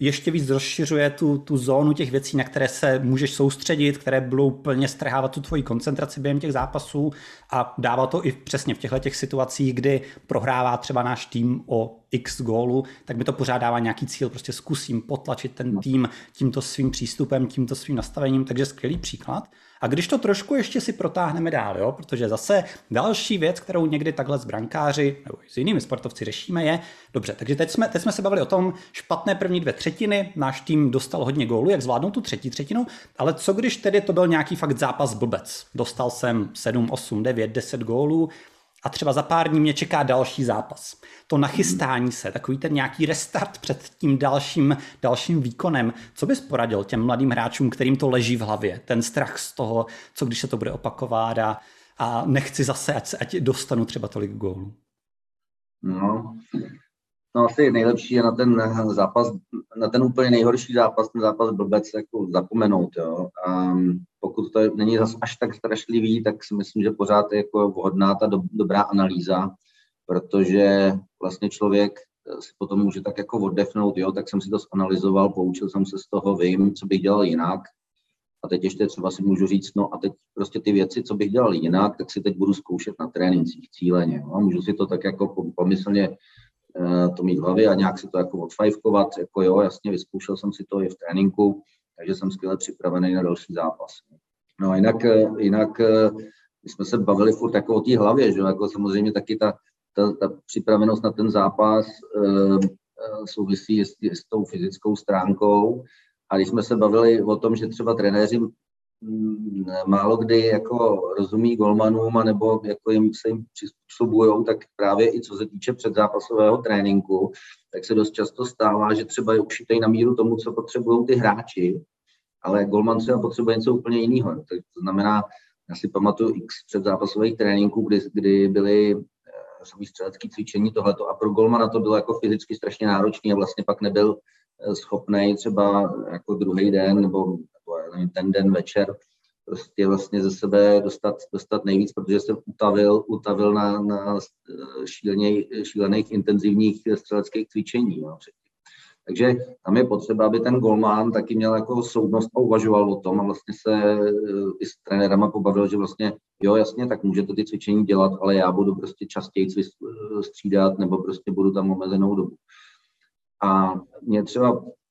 ještě víc rozšiřuje tu, tu zónu těch věcí, na které se můžeš soustředit, které budou plně strhávat tu tvoji koncentraci během těch zápasů a dává to i přesně v těchto těch situacích, kdy prohrává třeba náš tým o x gólu, tak mi to pořád dává nějaký cíl, prostě zkusím potlačit ten tým tímto svým přístupem, tímto svým nastavením, takže skvělý příklad. A když to trošku ještě si protáhneme dál, jo, protože zase další věc, kterou někdy takhle s brankáři nebo s jinými sportovci řešíme, je, dobře, takže teď jsme, teď jsme se bavili o tom, špatné první dvě třetiny, náš tým dostal hodně gólů, jak zvládnout tu třetí třetinu, ale co když tedy to byl nějaký fakt zápas blbec? Dostal jsem 7, 8, 9, 10 gólů, a třeba za pár dní mě čeká další zápas. To nachystání se, takový ten nějaký restart před tím dalším, dalším výkonem. Co bys poradil těm mladým hráčům, kterým to leží v hlavě? Ten strach z toho, co když se to bude opakovat a, a nechci zase, ať, ať dostanu třeba tolik gólů. No, No asi nejlepší je na ten zápas, na ten úplně nejhorší zápas, ten zápas blbec jako zapomenout, jo. A pokud to není zas až tak strašlivý, tak si myslím, že pořád je jako vhodná ta do, dobrá analýza, protože vlastně člověk si potom může tak jako oddechnout, jo, tak jsem si to zanalizoval, poučil jsem se z toho, vím, co bych dělal jinak. A teď ještě třeba si můžu říct, no a teď prostě ty věci, co bych dělal jinak, tak si teď budu zkoušet na trénincích cíleně. Jo. A můžu si to tak jako pomyslně Eh, to mít v hlavě a nějak si to jako odfajfkovat, jako jo, jasně, vyzkoušel jsem si to i v tréninku, takže jsem skvěle připravený na další zápas. No a jinak, eh, jinak eh, my jsme se bavili furt jako o té hlavě, že jako samozřejmě taky ta, ta, ta připravenost na ten zápas e, souvisí s, s tou fyzickou stránkou. A když jsme se bavili o tom, že třeba trenéři málo kdy jako rozumí golmanům, nebo jako jim se jim přizpůsobují, tak právě i co se týče předzápasového tréninku, tak se dost často stává, že třeba je ušitej na míru tomu, co potřebují ty hráči, ale golman třeba potřebuje něco úplně jiného. To znamená, já si pamatuju x předzápasových tréninků, kdy, kdy byly eh, střelecké cvičení, tohleto a pro golmana to bylo jako fyzicky strašně náročné a vlastně pak nebyl eh, schopný třeba jako druhý den nebo nevím, ten den večer prostě vlastně ze sebe dostat, dostat nejvíc, protože jsem utavil, utavil na, na šíleně, šílených intenzivních střeleckých cvičení. No, takže tam je potřeba, aby ten golman taky měl jako soudnost a uvažoval o tom a vlastně se eh, i s trenérama pobavil, že vlastně jo, jasně, tak můžete ty cvičení dělat, ale já budu prostě častěji střídat nebo prostě budu tam omezenou dobu. A mě třeba Eh,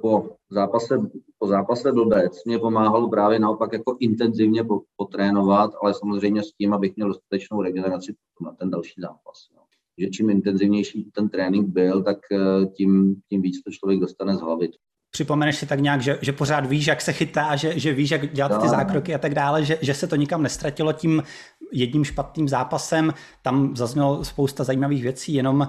po zápase, po zápase blbec mě pomáhalo právě naopak jako intenzivně potrénovat, ale samozřejmě s tím, abych měl dostatečnou regeneraci na ten další zápas. Jo. Že čím intenzivnější ten trénink byl, tak eh, tím, tím víc to člověk dostane z hlavy. Připomeneš si tak nějak, že, že pořád víš, jak se chytá, že, že víš, jak dělat ty zákroky a tak dále, že, že se to nikam nestratilo tím jedním špatným zápasem. Tam zaznělo spousta zajímavých věcí, jenom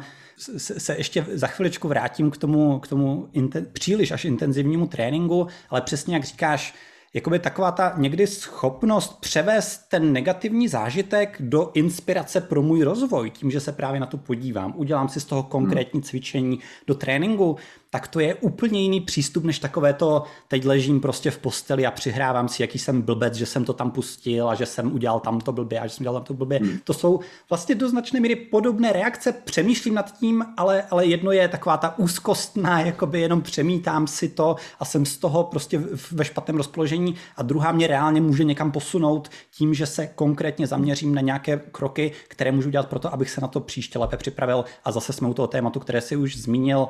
se ještě za chviličku vrátím k tomu, k tomu inten, příliš až intenzivnímu tréninku, ale přesně jak říkáš, jakoby taková ta někdy schopnost převést ten negativní zážitek do inspirace pro můj rozvoj, tím, že se právě na to podívám, udělám si z toho konkrétní cvičení do tréninku, tak to je úplně jiný přístup, než takové to, teď ležím prostě v posteli a přihrávám si, jaký jsem blbec, že jsem to tam pustil a že jsem udělal tamto blbě a že jsem udělal tamto blbě. Hmm. To jsou vlastně do značné míry podobné reakce, přemýšlím nad tím, ale, ale jedno je taková ta úzkostná, jakoby jenom přemítám si to a jsem z toho prostě ve špatném rozpoložení a druhá mě reálně může někam posunout tím, že se konkrétně zaměřím na nějaké kroky, které můžu dělat pro to, abych se na to příště lépe připravil a zase jsme u toho tématu, které si už zmínil,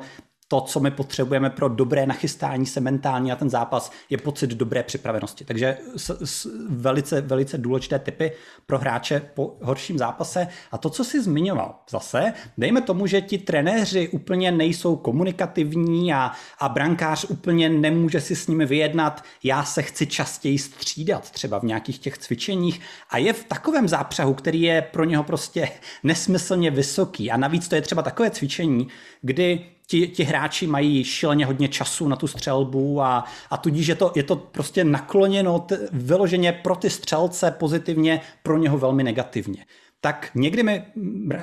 to, co my potřebujeme pro dobré nachystání se mentální a ten zápas, je pocit dobré připravenosti. Takže s, s, velice, velice důležité typy pro hráče po horším zápase. A to, co jsi zmiňoval, zase, dejme tomu, že ti trenéři úplně nejsou komunikativní a, a brankář úplně nemůže si s nimi vyjednat, já se chci častěji střídat třeba v nějakých těch cvičeních a je v takovém zápřahu, který je pro něho prostě nesmyslně vysoký. A navíc to je třeba takové cvičení, kdy ti, ti hráči mají šíleně hodně času na tu střelbu a, a tudíž je to, je to prostě nakloněno t, vyloženě pro ty střelce pozitivně, pro něho velmi negativně. Tak někdy mi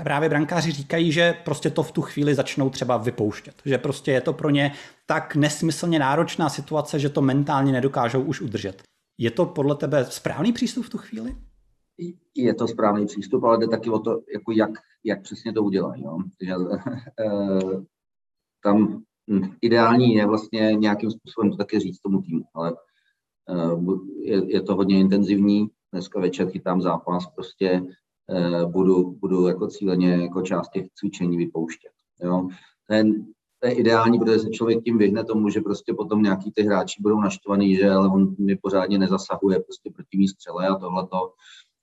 právě brankáři říkají, že prostě to v tu chvíli začnou třeba vypouštět. Že prostě je to pro ně tak nesmyslně náročná situace, že to mentálně nedokážou už udržet. Je to podle tebe správný přístup v tu chvíli? Je to správný přístup, ale jde taky o to, jako jak, jak přesně to udělají. No. <laughs> Eh, tam hm, ideální je vlastně nějakým způsobem to taky říct tomu týmu, ale uh, je, to hodně intenzivní. Dneska večer chytám zápas, prostě uh, budu, budu jako cíleně jako část těch cvičení vypouštět. Jo. Ten, to je ideální, protože se člověk tím vyhne tomu, že prostě potom nějaký ty hráči budou naštvaný, že ale on mi pořádně nezasahuje prostě proti mý střele a tohleto.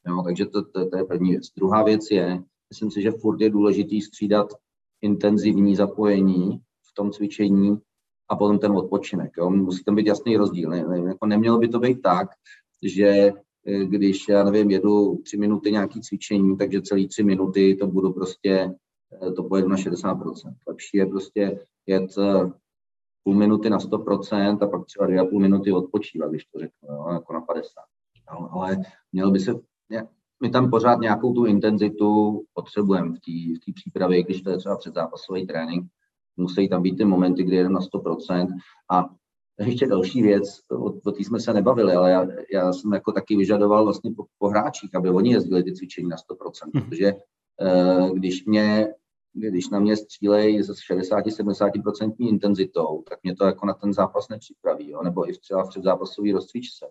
Jo, takže to, to, to je první věc. Druhá věc je, myslím si, že furt je důležitý střídat intenzivní zapojení v tom cvičení a potom ten odpočinek. Jo. Musí tam být jasný rozdíl. Ne, ne, jako nemělo by to být tak, že eh, když, já nevím, jedu tři minuty nějaký cvičení, takže celý tři minuty to budu prostě, eh, to pojedu na 60%. Lepší je prostě jet eh, půl minuty na 100% a pak třeba dvě a půl minuty odpočívat, když to řeknu, jo, jako na 50. No, ale měl by se, my tam pořád nějakou tu intenzitu potřebujeme v té v přípravě, když to je třeba předzápasový trénink, musí tam být ty momenty, kdy jedeme na 100%. A ještě další věc, o, o té jsme se nebavili, ale já, já jsem jako taky vyžadoval vlastně po, po hráčích, aby oni jezdili ty cvičení na 100%, hmm. protože eh, když mě když na mě střílejí se 60-70% intenzitou, tak mě to jako na ten zápas nepřipraví, jo? nebo i třeba v předzápasový rozcvičce.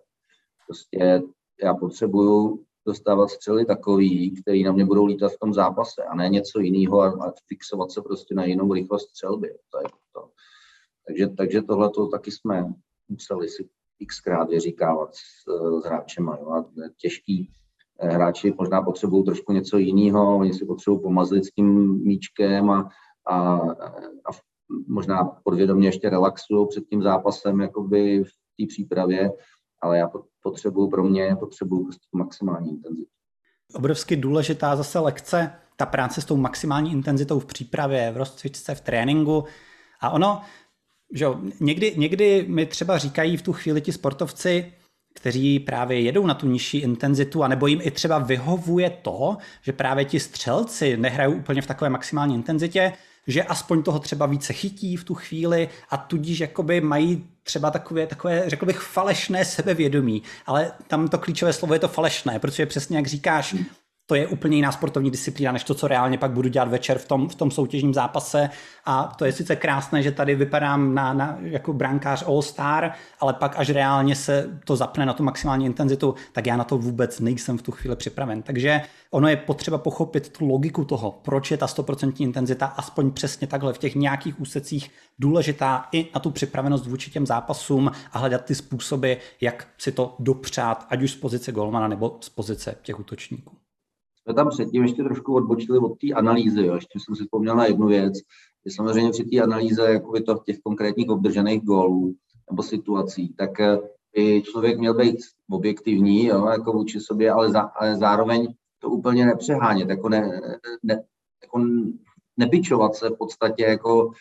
Prostě já potřebuju dostávat střely takový, který na mě budou lítat v tom zápase a ne něco jiného a, a fixovat se prostě na jinou rychlost střelby. To je to. Takže, takže tohle to taky jsme museli si xkrát vyříkávat s, s hráčem. A těžký eh, hráči možná potřebují trošku něco jiného, oni si potřebují pomazlit s tím míčkem a, a, a možná podvědomě ještě relaxují před tím zápasem jakoby v té přípravě, ale já potřebuju pro mě, potřebuju prostě maximální intenzitu. Obrovsky důležitá zase lekce, ta práce s tou maximální intenzitou v přípravě, v rozcvičce, v tréninku. A ono, že někdy, někdy mi třeba říkají v tu chvíli ti sportovci, kteří právě jedou na tu nižší intenzitu, anebo jim i třeba vyhovuje to, že právě ti střelci nehrají úplně v takové maximální intenzitě, že aspoň toho třeba více chytí v tu chvíli a tudíž jakoby mají třeba takové, takové, řekl bych, falešné sebevědomí. Ale tam to klíčové slovo je to falešné, protože přesně jak říkáš, to je úplně jiná sportovní disciplína, než to, co reálně pak budu dělat večer v tom, v tom soutěžním zápase. A to je sice krásné, že tady vypadám na, na, jako brankář All-Star, ale pak až reálně se to zapne na tu maximální intenzitu, tak já na to vůbec nejsem v tu chvíli připraven. Takže ono je potřeba pochopit tu logiku toho, proč je ta 100% intenzita aspoň přesně takhle v těch nějakých úsecích důležitá i na tu připravenost vůči těm zápasům a hledat ty způsoby, jak si to dopřát, ať už z pozice golmana nebo z pozice těch útočníků jsme tam předtím ještě trošku odbočili od té analýzy. Jo. Ještě jsem si vzpomněl na jednu věc, že samozřejmě při té analýze jakoby to těch konkrétních obdržených gólů nebo situací, tak eh, by člověk měl být objektivní jo, jako vůči sobě, ale, za, ale zároveň to úplně nepřehánět, jako, ne, ne, jako nepičovat se v podstatě jako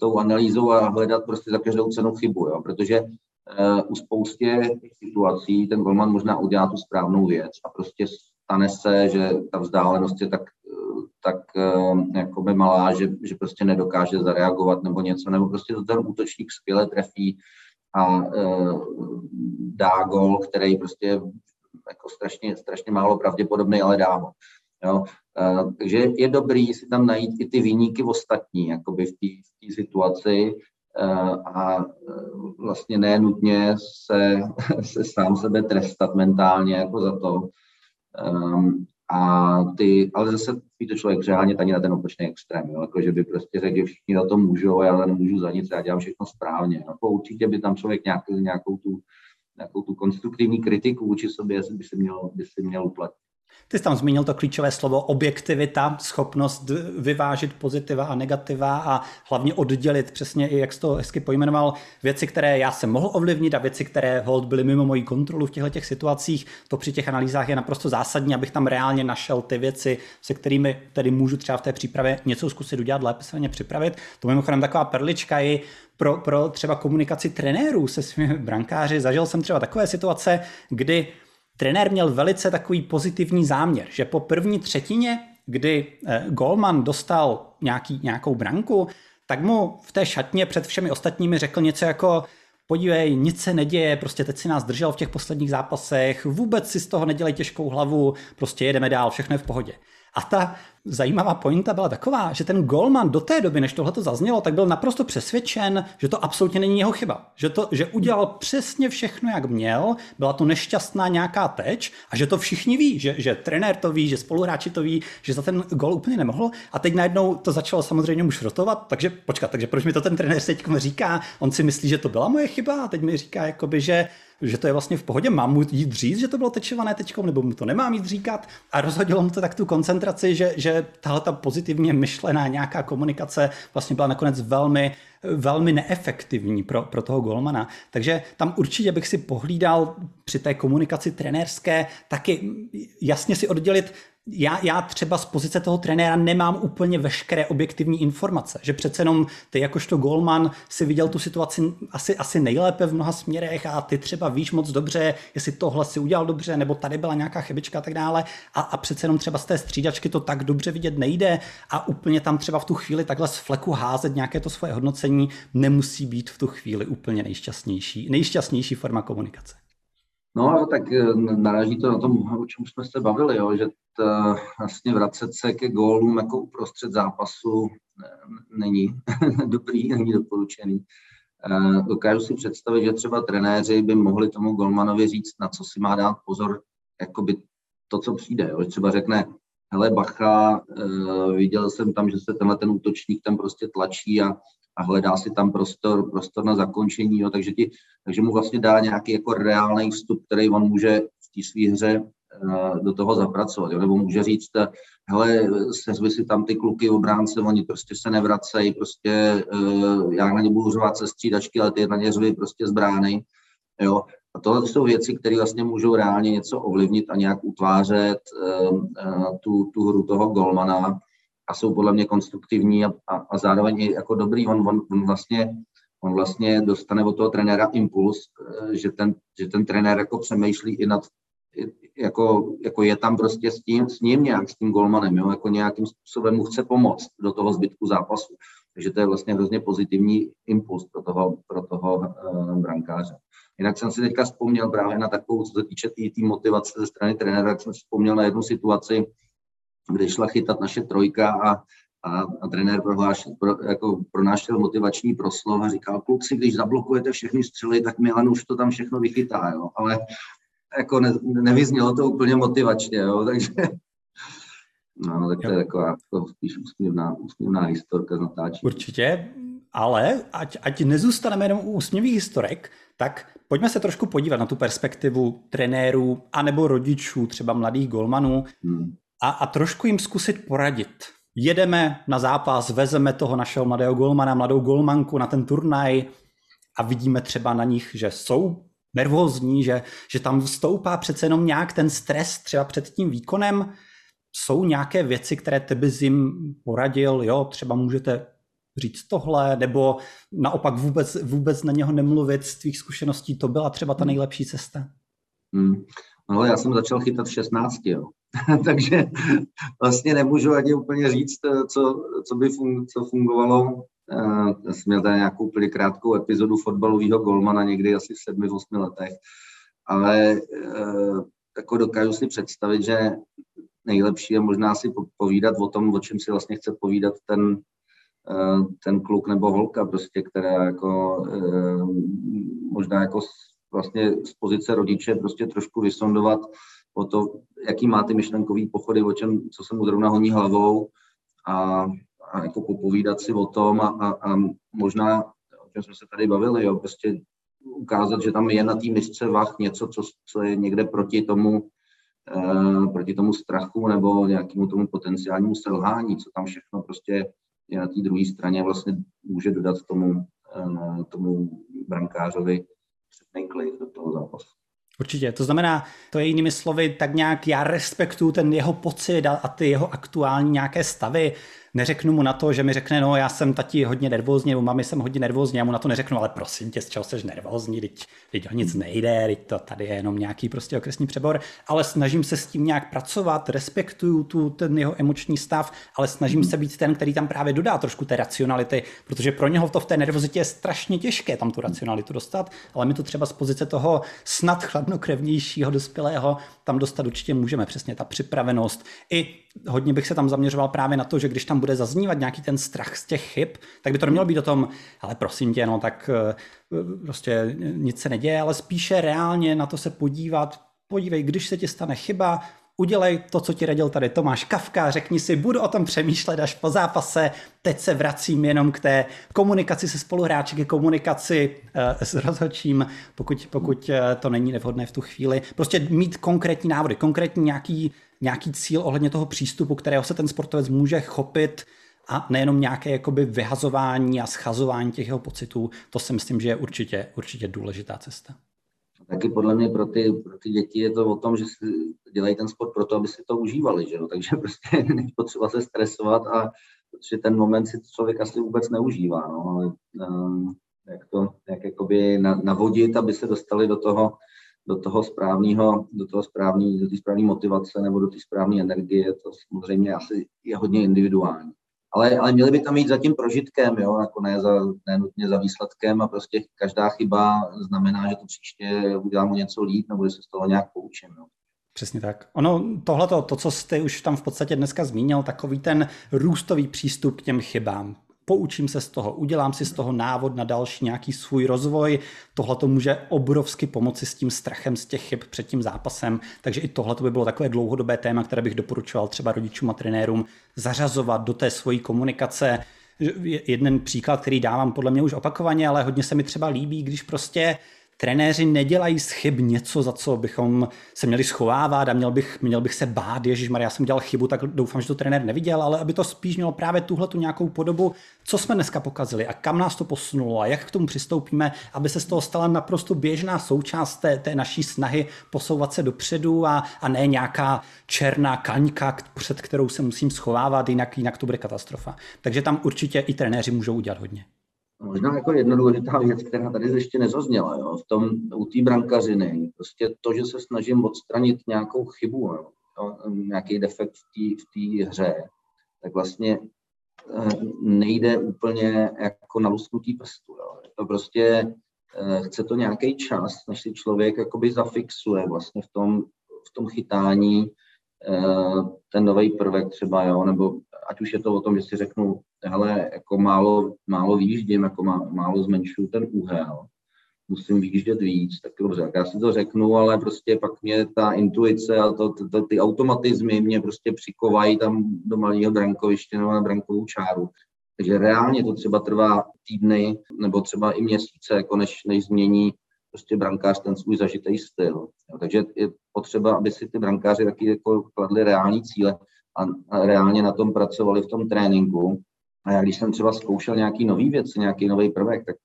tou analýzou a hledat prostě za každou cenu chybu, jo, protože uh, u spoustě situací ten golman možná udělá tu správnou věc a prostě stane se, že ta vzdálenost je tak, tak eh, jakoby malá, že, že prostě nedokáže zareagovat nebo něco, nebo prostě to ten útočník skvěle trefí a uh, dá gol, který prostě jako strašně, strašně málo pravděpodobný, ale dá ho. Jo? Uh, takže je dobrý si tam najít i ty výniky ostatní, jakoby v té situaci a vlastně nenutně se, <laughs> se sám sebe trestat mentálně jako za to, Um, a ty, ale zase ví to člověk přehánět ani na ten opačný extrém, jo? Jako, že by prostě řekl, že všichni na to můžou, já nemůžu za nic, já dělám všechno správně. Jako určitě by tam člověk nějak, nějakou, tu, nějakou tu konstruktivní kritiku vůči sobě by si měl, by si měl uplatnit. Ty jsi tam zmínil to klíčové slovo objektivita, schopnost vyvážit pozitiva a negativa a hlavně oddělit přesně i, jak jsi to hezky pojmenoval, věci, které já jsem mohl ovlivnit a věci, které hold byly mimo moji kontrolu v těchto těch situacích. To při těch analýzách je naprosto zásadní, abych tam reálně našel ty věci, se kterými tedy můžu třeba v té přípravě něco zkusit udělat, lépe se na ně připravit. To mimochodem taková perlička i pro, pro třeba komunikaci trenérů se svými brankáři. Zažil jsem třeba takové situace, kdy trenér měl velice takový pozitivní záměr, že po první třetině, kdy eh, Golman dostal nějaký, nějakou branku, tak mu v té šatně před všemi ostatními řekl něco jako podívej, nic se neděje, prostě teď si nás držel v těch posledních zápasech, vůbec si z toho nedělej těžkou hlavu, prostě jedeme dál, všechno je v pohodě. A ta zajímavá pointa byla taková, že ten golman do té doby, než tohle to zaznělo, tak byl naprosto přesvědčen, že to absolutně není jeho chyba. Že, to, že udělal přesně všechno, jak měl, byla to nešťastná nějaká teč a že to všichni ví, že, že trenér to ví, že spoluhráči to ví, že za ten gol úplně nemohl. A teď najednou to začalo samozřejmě už rotovat, takže počkat, takže proč mi to ten trenér teď říká? On si myslí, že to byla moje chyba a teď mi říká, jakoby, že že to je vlastně v pohodě, mám mu jít říct, že to bylo tečované tečkou, nebo mu to nemám jít říkat. A rozhodilo mu to tak tu koncentraci, že, že tahle ta pozitivně myšlená nějaká komunikace vlastně byla nakonec velmi velmi neefektivní pro, pro toho golmana. Takže tam určitě bych si pohlídal při té komunikaci trenérské taky jasně si oddělit já, já třeba z pozice toho trenéra nemám úplně veškeré objektivní informace, že přece jenom ty jakožto golman si viděl tu situaci asi, asi nejlépe v mnoha směrech a ty třeba víš moc dobře, jestli tohle si udělal dobře, nebo tady byla nějaká chybička a tak dále a, a přece jenom třeba z té střídačky to tak dobře vidět nejde a úplně tam třeba v tu chvíli takhle z fleku házet nějaké to svoje hodnocení nemusí být v tu chvíli úplně nejšťastnější, nejšťastnější forma komunikace. No, tak eh, naráží to na tom, o čem jsme se bavili, jo, že ta, vlastně vracet se ke gólům jako uprostřed zápasu eh, není <laughs> dobrý, není doporučený. Eh, dokážu si představit, že třeba trenéři by mohli tomu golmanovi říct, na co si má dát pozor, jakoby to, co přijde. Jo. Třeba řekne, hele bacha, viděl jsem tam, že se tenhle ten útočník tam prostě tlačí a a hledá si tam prostor, prostor na zakončení, jo, takže, ti, takže mu vlastně dá nějaký jako reálný vstup, který on může v té své hře uh, do toho zapracovat, jo, nebo může říct, hele, sezvi si tam ty kluky obránce, oni prostě se nevracejí, prostě já na ně budu řovat se střídačky, ale ty na ně řvy prostě z brány, jo, a tohle jsou věci, které vlastně můžou reálně něco ovlivnit a nějak utvářet uh, uh, tu, tu hru toho golmana a jsou podle mě konstruktivní a, a, a zároveň i jako dobrý. On, on, on, vlastně, on vlastně dostane od toho trenéra impuls, eh, že ten, že ten trenér jako přemýšlí i nad, jako, jako je tam prostě s tím, s ním nějak, s tím golmanem, jo, jako nějakým způsobem mu chce pomoct do toho zbytku zápasu. Takže to je vlastně hrozně pozitivní impuls pro toho, pro toho uh, brankáře. Jinak jsem si teďka vzpomněl právě na takovou, co se týče té tý motivace ze strany trenéra, tak jsem si vzpomněl na jednu situaci, kde šla chytat naše trojka a, a, a trenér prohlášel, pro, jako pronášel motivační proslov a říkal, kluci, když zablokujete všechny střely, tak Milan už to tam všechno vychytá, jo. Ale jako ne, nevyznělo to úplně motivačně, jo, <laughs> takže no, tak to je taková to spíš úsměvná, úsměvná historka z natáčení. Určitě, ale ať, ať nezůstaneme jenom u úsměvých historek, tak pojďme se trošku podívat na tu perspektivu trenérů anebo rodičů, třeba mladých golmanů. Hmm a, a trošku jim zkusit poradit. Jedeme na zápas, vezeme toho našeho mladého golmana, mladou golmanku na ten turnaj a vidíme třeba na nich, že jsou nervózní, že, že tam stoupá přece jenom nějak ten stres třeba před tím výkonem. Jsou nějaké věci, které tebe jim poradil, jo, třeba můžete říct tohle, nebo naopak vůbec, vůbec na něho nemluvit z tvých zkušeností, to byla třeba ta nejlepší cesta? Hmm. No, já jsem začal chytat v 16, jo. <laughs> takže vlastně nemůžu ani úplně říct, eh, co, co by fun, co fungovalo. Eh, já jsem měl tady nějakou úplně krátkou epizodu fotbalového golmana někdy asi v sedmi, osmi letech, ale eh, jako dokážu si představit, že nejlepší je možná si povídat o tom, o čem si vlastně chce povídat ten, ten kluk nebo holka, prostě, která jako možná jako vlastně z pozice rodiče prostě trošku vysondovat o to, jaký má ty myšlenkový pochody, o čem, co se mu zrovna honí hlavou a, a jako popovídat si o tom a, a, a možná, o čem jsme se tady bavili, jo, prostě ukázat, že tam je na té misce vach něco, co, co je někde proti tomu, eh, proti tomu strachu nebo nějakému tomu potenciálnímu selhání, co tam všechno prostě je na té druhé straně vlastně může dodat tomu, eh, tomu brankářovi předný klid do toho zápasu. Určitě, to znamená, to je jinými slovy, tak nějak já respektuju ten jeho pocit a, a ty jeho aktuální nějaké stavy, neřeknu mu na to, že mi řekne, no já jsem tati hodně nervózní, nebo mami jsem hodně nervózní, já mu na to neřeknu, ale prosím tě, z čeho jsi nervózní, teď, teď o nic nejde, teď to tady je jenom nějaký prostě okresní přebor, ale snažím se s tím nějak pracovat, respektuju tu, ten jeho emoční stav, ale snažím se být ten, který tam právě dodá trošku té racionality, protože pro něho to v té nervozitě je strašně těžké tam tu racionalitu dostat, ale my to třeba z pozice toho snad chladnokrevnějšího dospělého tam dostat určitě můžeme, přesně ta připravenost. I hodně bych se tam zaměřoval právě na to, že když tam bude zaznívat nějaký ten strach z těch chyb, tak by to nemělo být o tom, ale prosím tě, no tak eh, prostě nic se neděje, ale spíše reálně na to se podívat, podívej, když se ti stane chyba, udělej to, co ti radil tady Tomáš Kavka, řekni si, budu o tom přemýšlet až po zápase, teď se vracím jenom k té komunikaci se spoluhráči, ke komunikaci uh, s rozhodčím, pokud, pokud uh, to není nevhodné v tu chvíli. Prostě mít konkrétní návody, konkrétní nějaký, nějaký cíl ohledně toho přístupu, kterého se ten sportovec může chopit a nejenom nějaké jakoby vyhazování a schazování těch jeho pocitů, to si myslím, že je určitě, určitě důležitá cesta. Taky podle mě pro ty, pro ty děti je to o tom, že si dělají ten sport proto, aby si to užívali, že no? takže <laughs> prostě není potřeba se stresovat a protože ten moment si člověk asi vůbec neužívá, no, ale um, jak to, jak jakoby navodit, aby se dostali do toho, do toho správného, do toho správný, do té správné motivace nebo do té správné energie, to samozřejmě asi je hodně individuální. Ale, ale měli by tam jít za tím prožitkem, jo, jako ne, za, ne nutně za výsledkem a prostě každá chyba znamená, že to příště udělám něco líp nebo že se z toho nějak poučím. Jo. Přesně tak. Ono, tohle, to, co jste už tam v podstatě dneska zmínil, takový ten růstový přístup k těm chybám poučím se z toho, udělám si z toho návod na další nějaký svůj rozvoj. Tohle to může obrovsky pomoci s tím strachem z těch chyb před tím zápasem, takže i tohle by bylo takové dlouhodobé téma, které bych doporučoval třeba rodičům a trenérům zařazovat do té svojí komunikace. Jeden příklad, který dávám podle mě už opakovaně, ale hodně se mi třeba líbí, když prostě trenéři nedělají z chyb něco, za co bychom se měli schovávat a měl bych, měl bych se bát, Ježíš já jsem dělal chybu, tak doufám, že to trenér neviděl, ale aby to spíš mělo právě tuhle tu nějakou podobu, co jsme dneska pokazili a kam nás to posunulo a jak k tomu přistoupíme, aby se z toho stala naprosto běžná součást té, té naší snahy posouvat se dopředu a, a ne nějaká černá kaňka, před kterou se musím schovávat, jinak, jinak to bude katastrofa. Takže tam určitě i trenéři můžou udělat hodně. Možná jako jedna důležitá věc, která tady ještě nezazněla, jo, v tom, u té brankařiny, prostě to, že se snažím odstranit nějakou chybu, jo, nějaký defekt v té hře, tak vlastně eh, nejde úplně jako na lusknutí prstu. Jo. To prostě eh, chce to nějaký čas, než si člověk jakoby zafixuje vlastně v tom, v tom chytání ten nový prvek třeba, jo, nebo ať už je to o tom, že si řeknu, hele, jako málo, málo výjíždím, jako má, málo zmenšuju ten úhel, musím výjíždět víc, tak dobře, tak já si to řeknu, ale prostě pak mě ta intuice a to, to, to, ty automatizmy mě prostě přikovají tam do malého brankoviště nebo na brankovou čáru. Takže reálně to třeba trvá týdny nebo třeba i měsíce, jako než, než změní prostě brankář ten svůj zažitý styl. Jo, takže je potřeba, aby si ty brankáři taky jako kladli reální cíle a, reálně na tom pracovali v tom tréninku. A já když jsem třeba zkoušel nějaký nový věc, nějaký nový prvek, tak,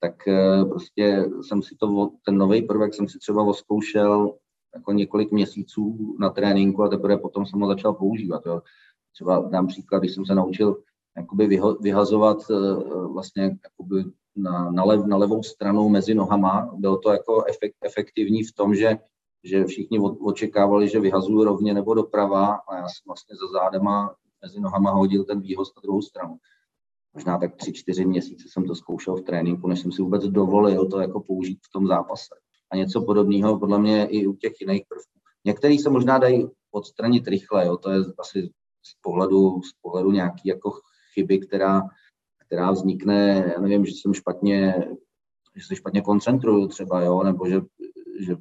tak eh, prostě jsem si to, ten nový prvek jsem si třeba oskoušel jako několik měsíců na tréninku a teprve potom jsem ho začal používat. Jo. Třeba dám příklad, když jsem se naučil jakoby vyho, vyhazovat eh, vlastně jakoby na, na, lev, na levou stranu mezi nohama. Bylo to jako efekt, efektivní v tom, že že všichni očekávali, že vyhazuju rovně nebo doprava a já jsem vlastně za zádema mezi nohama hodil ten výhoz na druhou stranu. Možná tak tři, čtyři měsíce jsem to zkoušel v tréninku, než jsem si vůbec dovolil to jako použít v tom zápase. A něco podobného podle mě i u těch jiných prvků. Některý se možná dají odstranit rychle, jo, to je asi z pohledu, z pohledu nějaký jako chyby, která, která vznikne, já nevím, že jsem špatně, že se špatně koncentruju třeba, jo, nebo že, že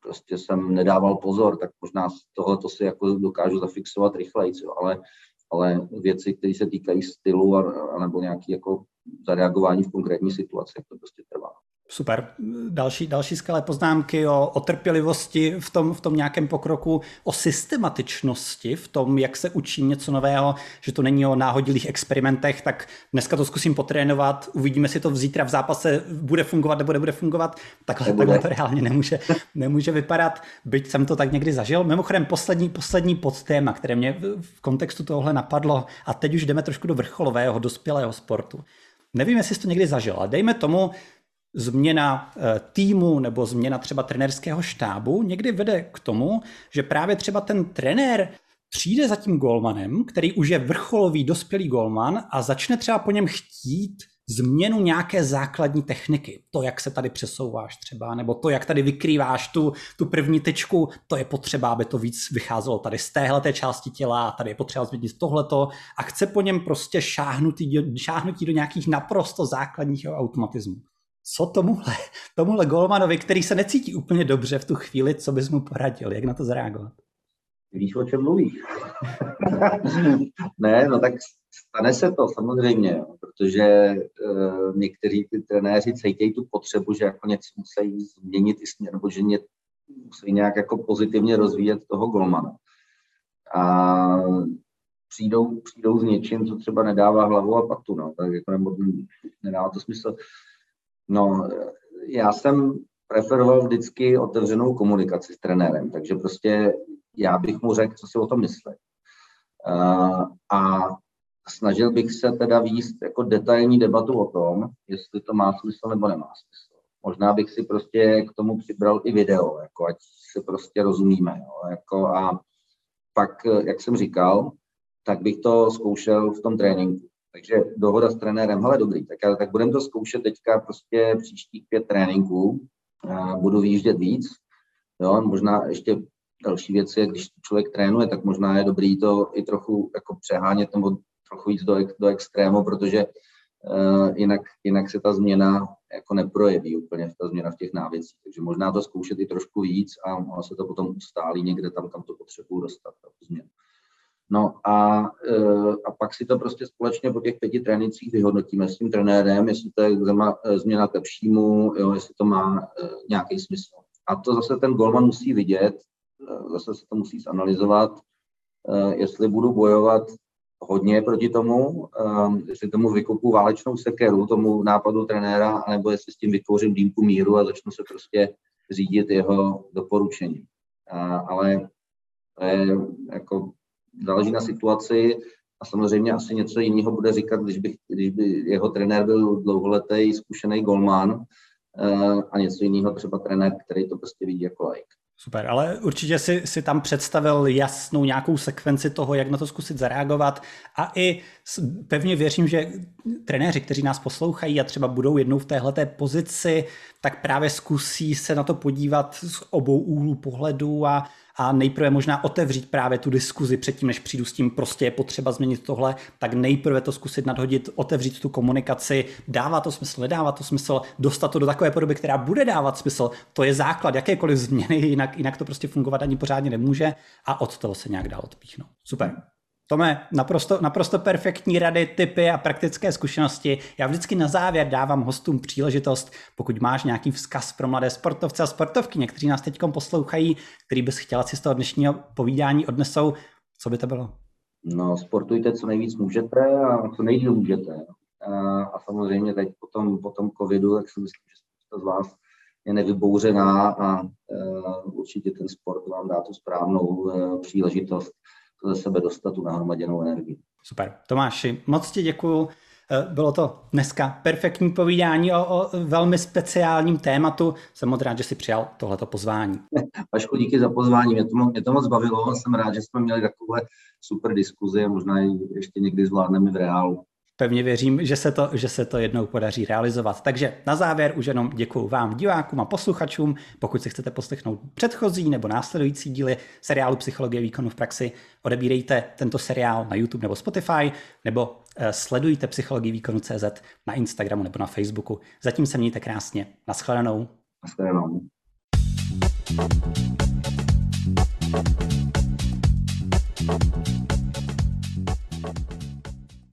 prostě jsem nedával pozor, tak možná z tohle to si jako dokážu zafixovat rychleji, ale, ale věci, které se týkají stylu a, a nebo nějaký jako zareagování v konkrétní situaci, to prostě. Super. Další, další skvělé poznámky o, o trpělivosti v tom, v tom nějakém pokroku, o systematičnosti v tom, jak se učí něco nového, že to není o náhodilých experimentech, tak dneska to zkusím potrénovat, uvidíme si to v zítra v zápase, bude fungovat nebo nebude fungovat, takhle, takhle to reálně nemůže, <laughs> nemůže vypadat, byť jsem to tak někdy zažil. Mimochodem poslední, poslední podtéma, které mě v kontextu tohle napadlo, a teď už jdeme trošku do vrcholového, dospělého sportu. Nevím, jestli jsi to někdy zažil, ale dejme tomu, změna eh, týmu nebo změna třeba trenerského štábu někdy vede k tomu, že právě třeba ten trenér přijde za tím golmanem, který už je vrcholový dospělý golman a začne třeba po něm chtít změnu nějaké základní techniky. To, jak se tady přesouváš třeba, nebo to, jak tady vykrýváš tu, tu první tečku, to je potřeba, aby to víc vycházelo tady z téhle té části těla, tady je potřeba změnit tohleto a chce po něm prostě šáhnutí, šáhnutí do nějakých naprosto základních automatismů co tomuhle, <laughs> tomuhle Golmanovi, který se necítí úplně dobře v tu chvíli, co bys mu poradil, jak na to zareagovat? Víš, o čem mluvíš? <laughs> ne, no tak stane se to samozřejmě, protože uh, někteří ty trenéři cítějí tu potřebu, že jako něco musí změnit i směr, nebo že ně, musí nějak jako pozitivně rozvíjet toho golmana. A přijdou, přijdou s něčím, co třeba nedává hlavu a patu, no, tak jako nebo nedává to smysl. No, já jsem preferoval vždycky otevřenou komunikaci s trenérem, takže prostě já bych mu řekl, co si o tom myslí. Uh, a snažil bych se teda výst jako detailní debatu o tom, jestli to má smysl nebo nemá smysl. Možná bych si prostě k tomu přibral i video, jako ať se prostě rozumíme. Jo, jako a pak, jak jsem říkal, tak bych to zkoušel v tom tréninku. Takže dohoda s trenérem, hele dobrý, tak, tak budeme to zkoušet teďka prostě příštích pět tréninků, budu výjíždět víc, jo, možná ještě další věc je, když člověk trénuje, tak možná je dobrý to i trochu jako přehánět nebo trochu víc do, do extrému, protože uh, jinak, jinak se ta změna jako neprojeví úplně, ta změna v těch návěcích. Takže možná to zkoušet i trošku víc a ono se to potom ustálí někde tam, kam to potřebuju dostat, ta změna. No a, uh, a pak si to prostě společně po těch pěti trénincích vyhodnotíme s tím trenérem, jestli to je e, změna k lepšímu, jo, jestli to má uh, nějaký smysl. A to zase ten golman musí vidět, zase se to musí zanalizovat, jestli budu bojovat hodně proti tomu, jestli tomu vykupu válečnou sekeru, tomu nápadu trenéra, nebo jestli s tím vytvořím dýmku míru a začnu se prostě řídit jeho doporučení. Ale to je jako záleží na situaci a samozřejmě asi něco jiného bude říkat, když, bych, když by jeho trenér byl dlouholetý, zkušený golman uh, a něco jiného třeba trenér, který to prostě vidí jako like. Super, ale určitě si, si tam představil jasnou nějakou sekvenci toho, jak na to zkusit zareagovat. A i pevně věřím, že trenéři, kteří nás poslouchají a třeba budou jednou v téhleté pozici, tak právě zkusí se na to podívat z obou úhlů pohledu a, a nejprve možná otevřít právě tu diskuzi předtím, než přijdu s tím, prostě je potřeba změnit tohle, tak nejprve to zkusit nadhodit, otevřít tu komunikaci, dává to smysl, nedává to smysl, dostat to do takové podoby, která bude dávat smysl, to je základ jakékoliv změny, jinak, jinak to prostě fungovat ani pořádně nemůže a od toho se nějak dál odpíchnout. Super. Tome, naprosto, naprosto perfektní rady, typy a praktické zkušenosti. Já vždycky na závěr dávám hostům příležitost, pokud máš nějaký vzkaz pro mladé sportovce a sportovky, kteří nás teď poslouchají, který bys chtěla si z toho dnešního povídání odnesou, co by to bylo? No, sportujte, co nejvíc můžete a co nejdíl můžete. A, samozřejmě teď po tom, po tom covidu, tak si myslím, že spousta z vás je nevybouřená a uh, určitě ten sport vám dá tu správnou uh, příležitost ze sebe dostat tu nahromaděnou energii. Super. Tomáši, moc ti děkuju. Eh, bylo to dneska perfektní povídání o, o velmi speciálním tématu. Jsem moc rád, že jsi přijal tohleto pozvání. <laughs> Vašku, díky za pozvání. Mě to, mě to moc bavilo. Jsem rád, že jsme měli takové super diskuzi a možná ji ještě někdy zvládneme v reálu pevně věřím, že se, to, že se to jednou podaří realizovat. Takže na závěr už jenom děkuji vám, divákům a posluchačům. Pokud si chcete poslechnout předchozí nebo následující díly seriálu Psychologie výkonu v praxi, odebírejte tento seriál na YouTube nebo Spotify, nebo uh, sledujte Psychologii výkonu CZ na Instagramu nebo na Facebooku. Zatím se mějte krásně. Naschledanou. Naschledanou.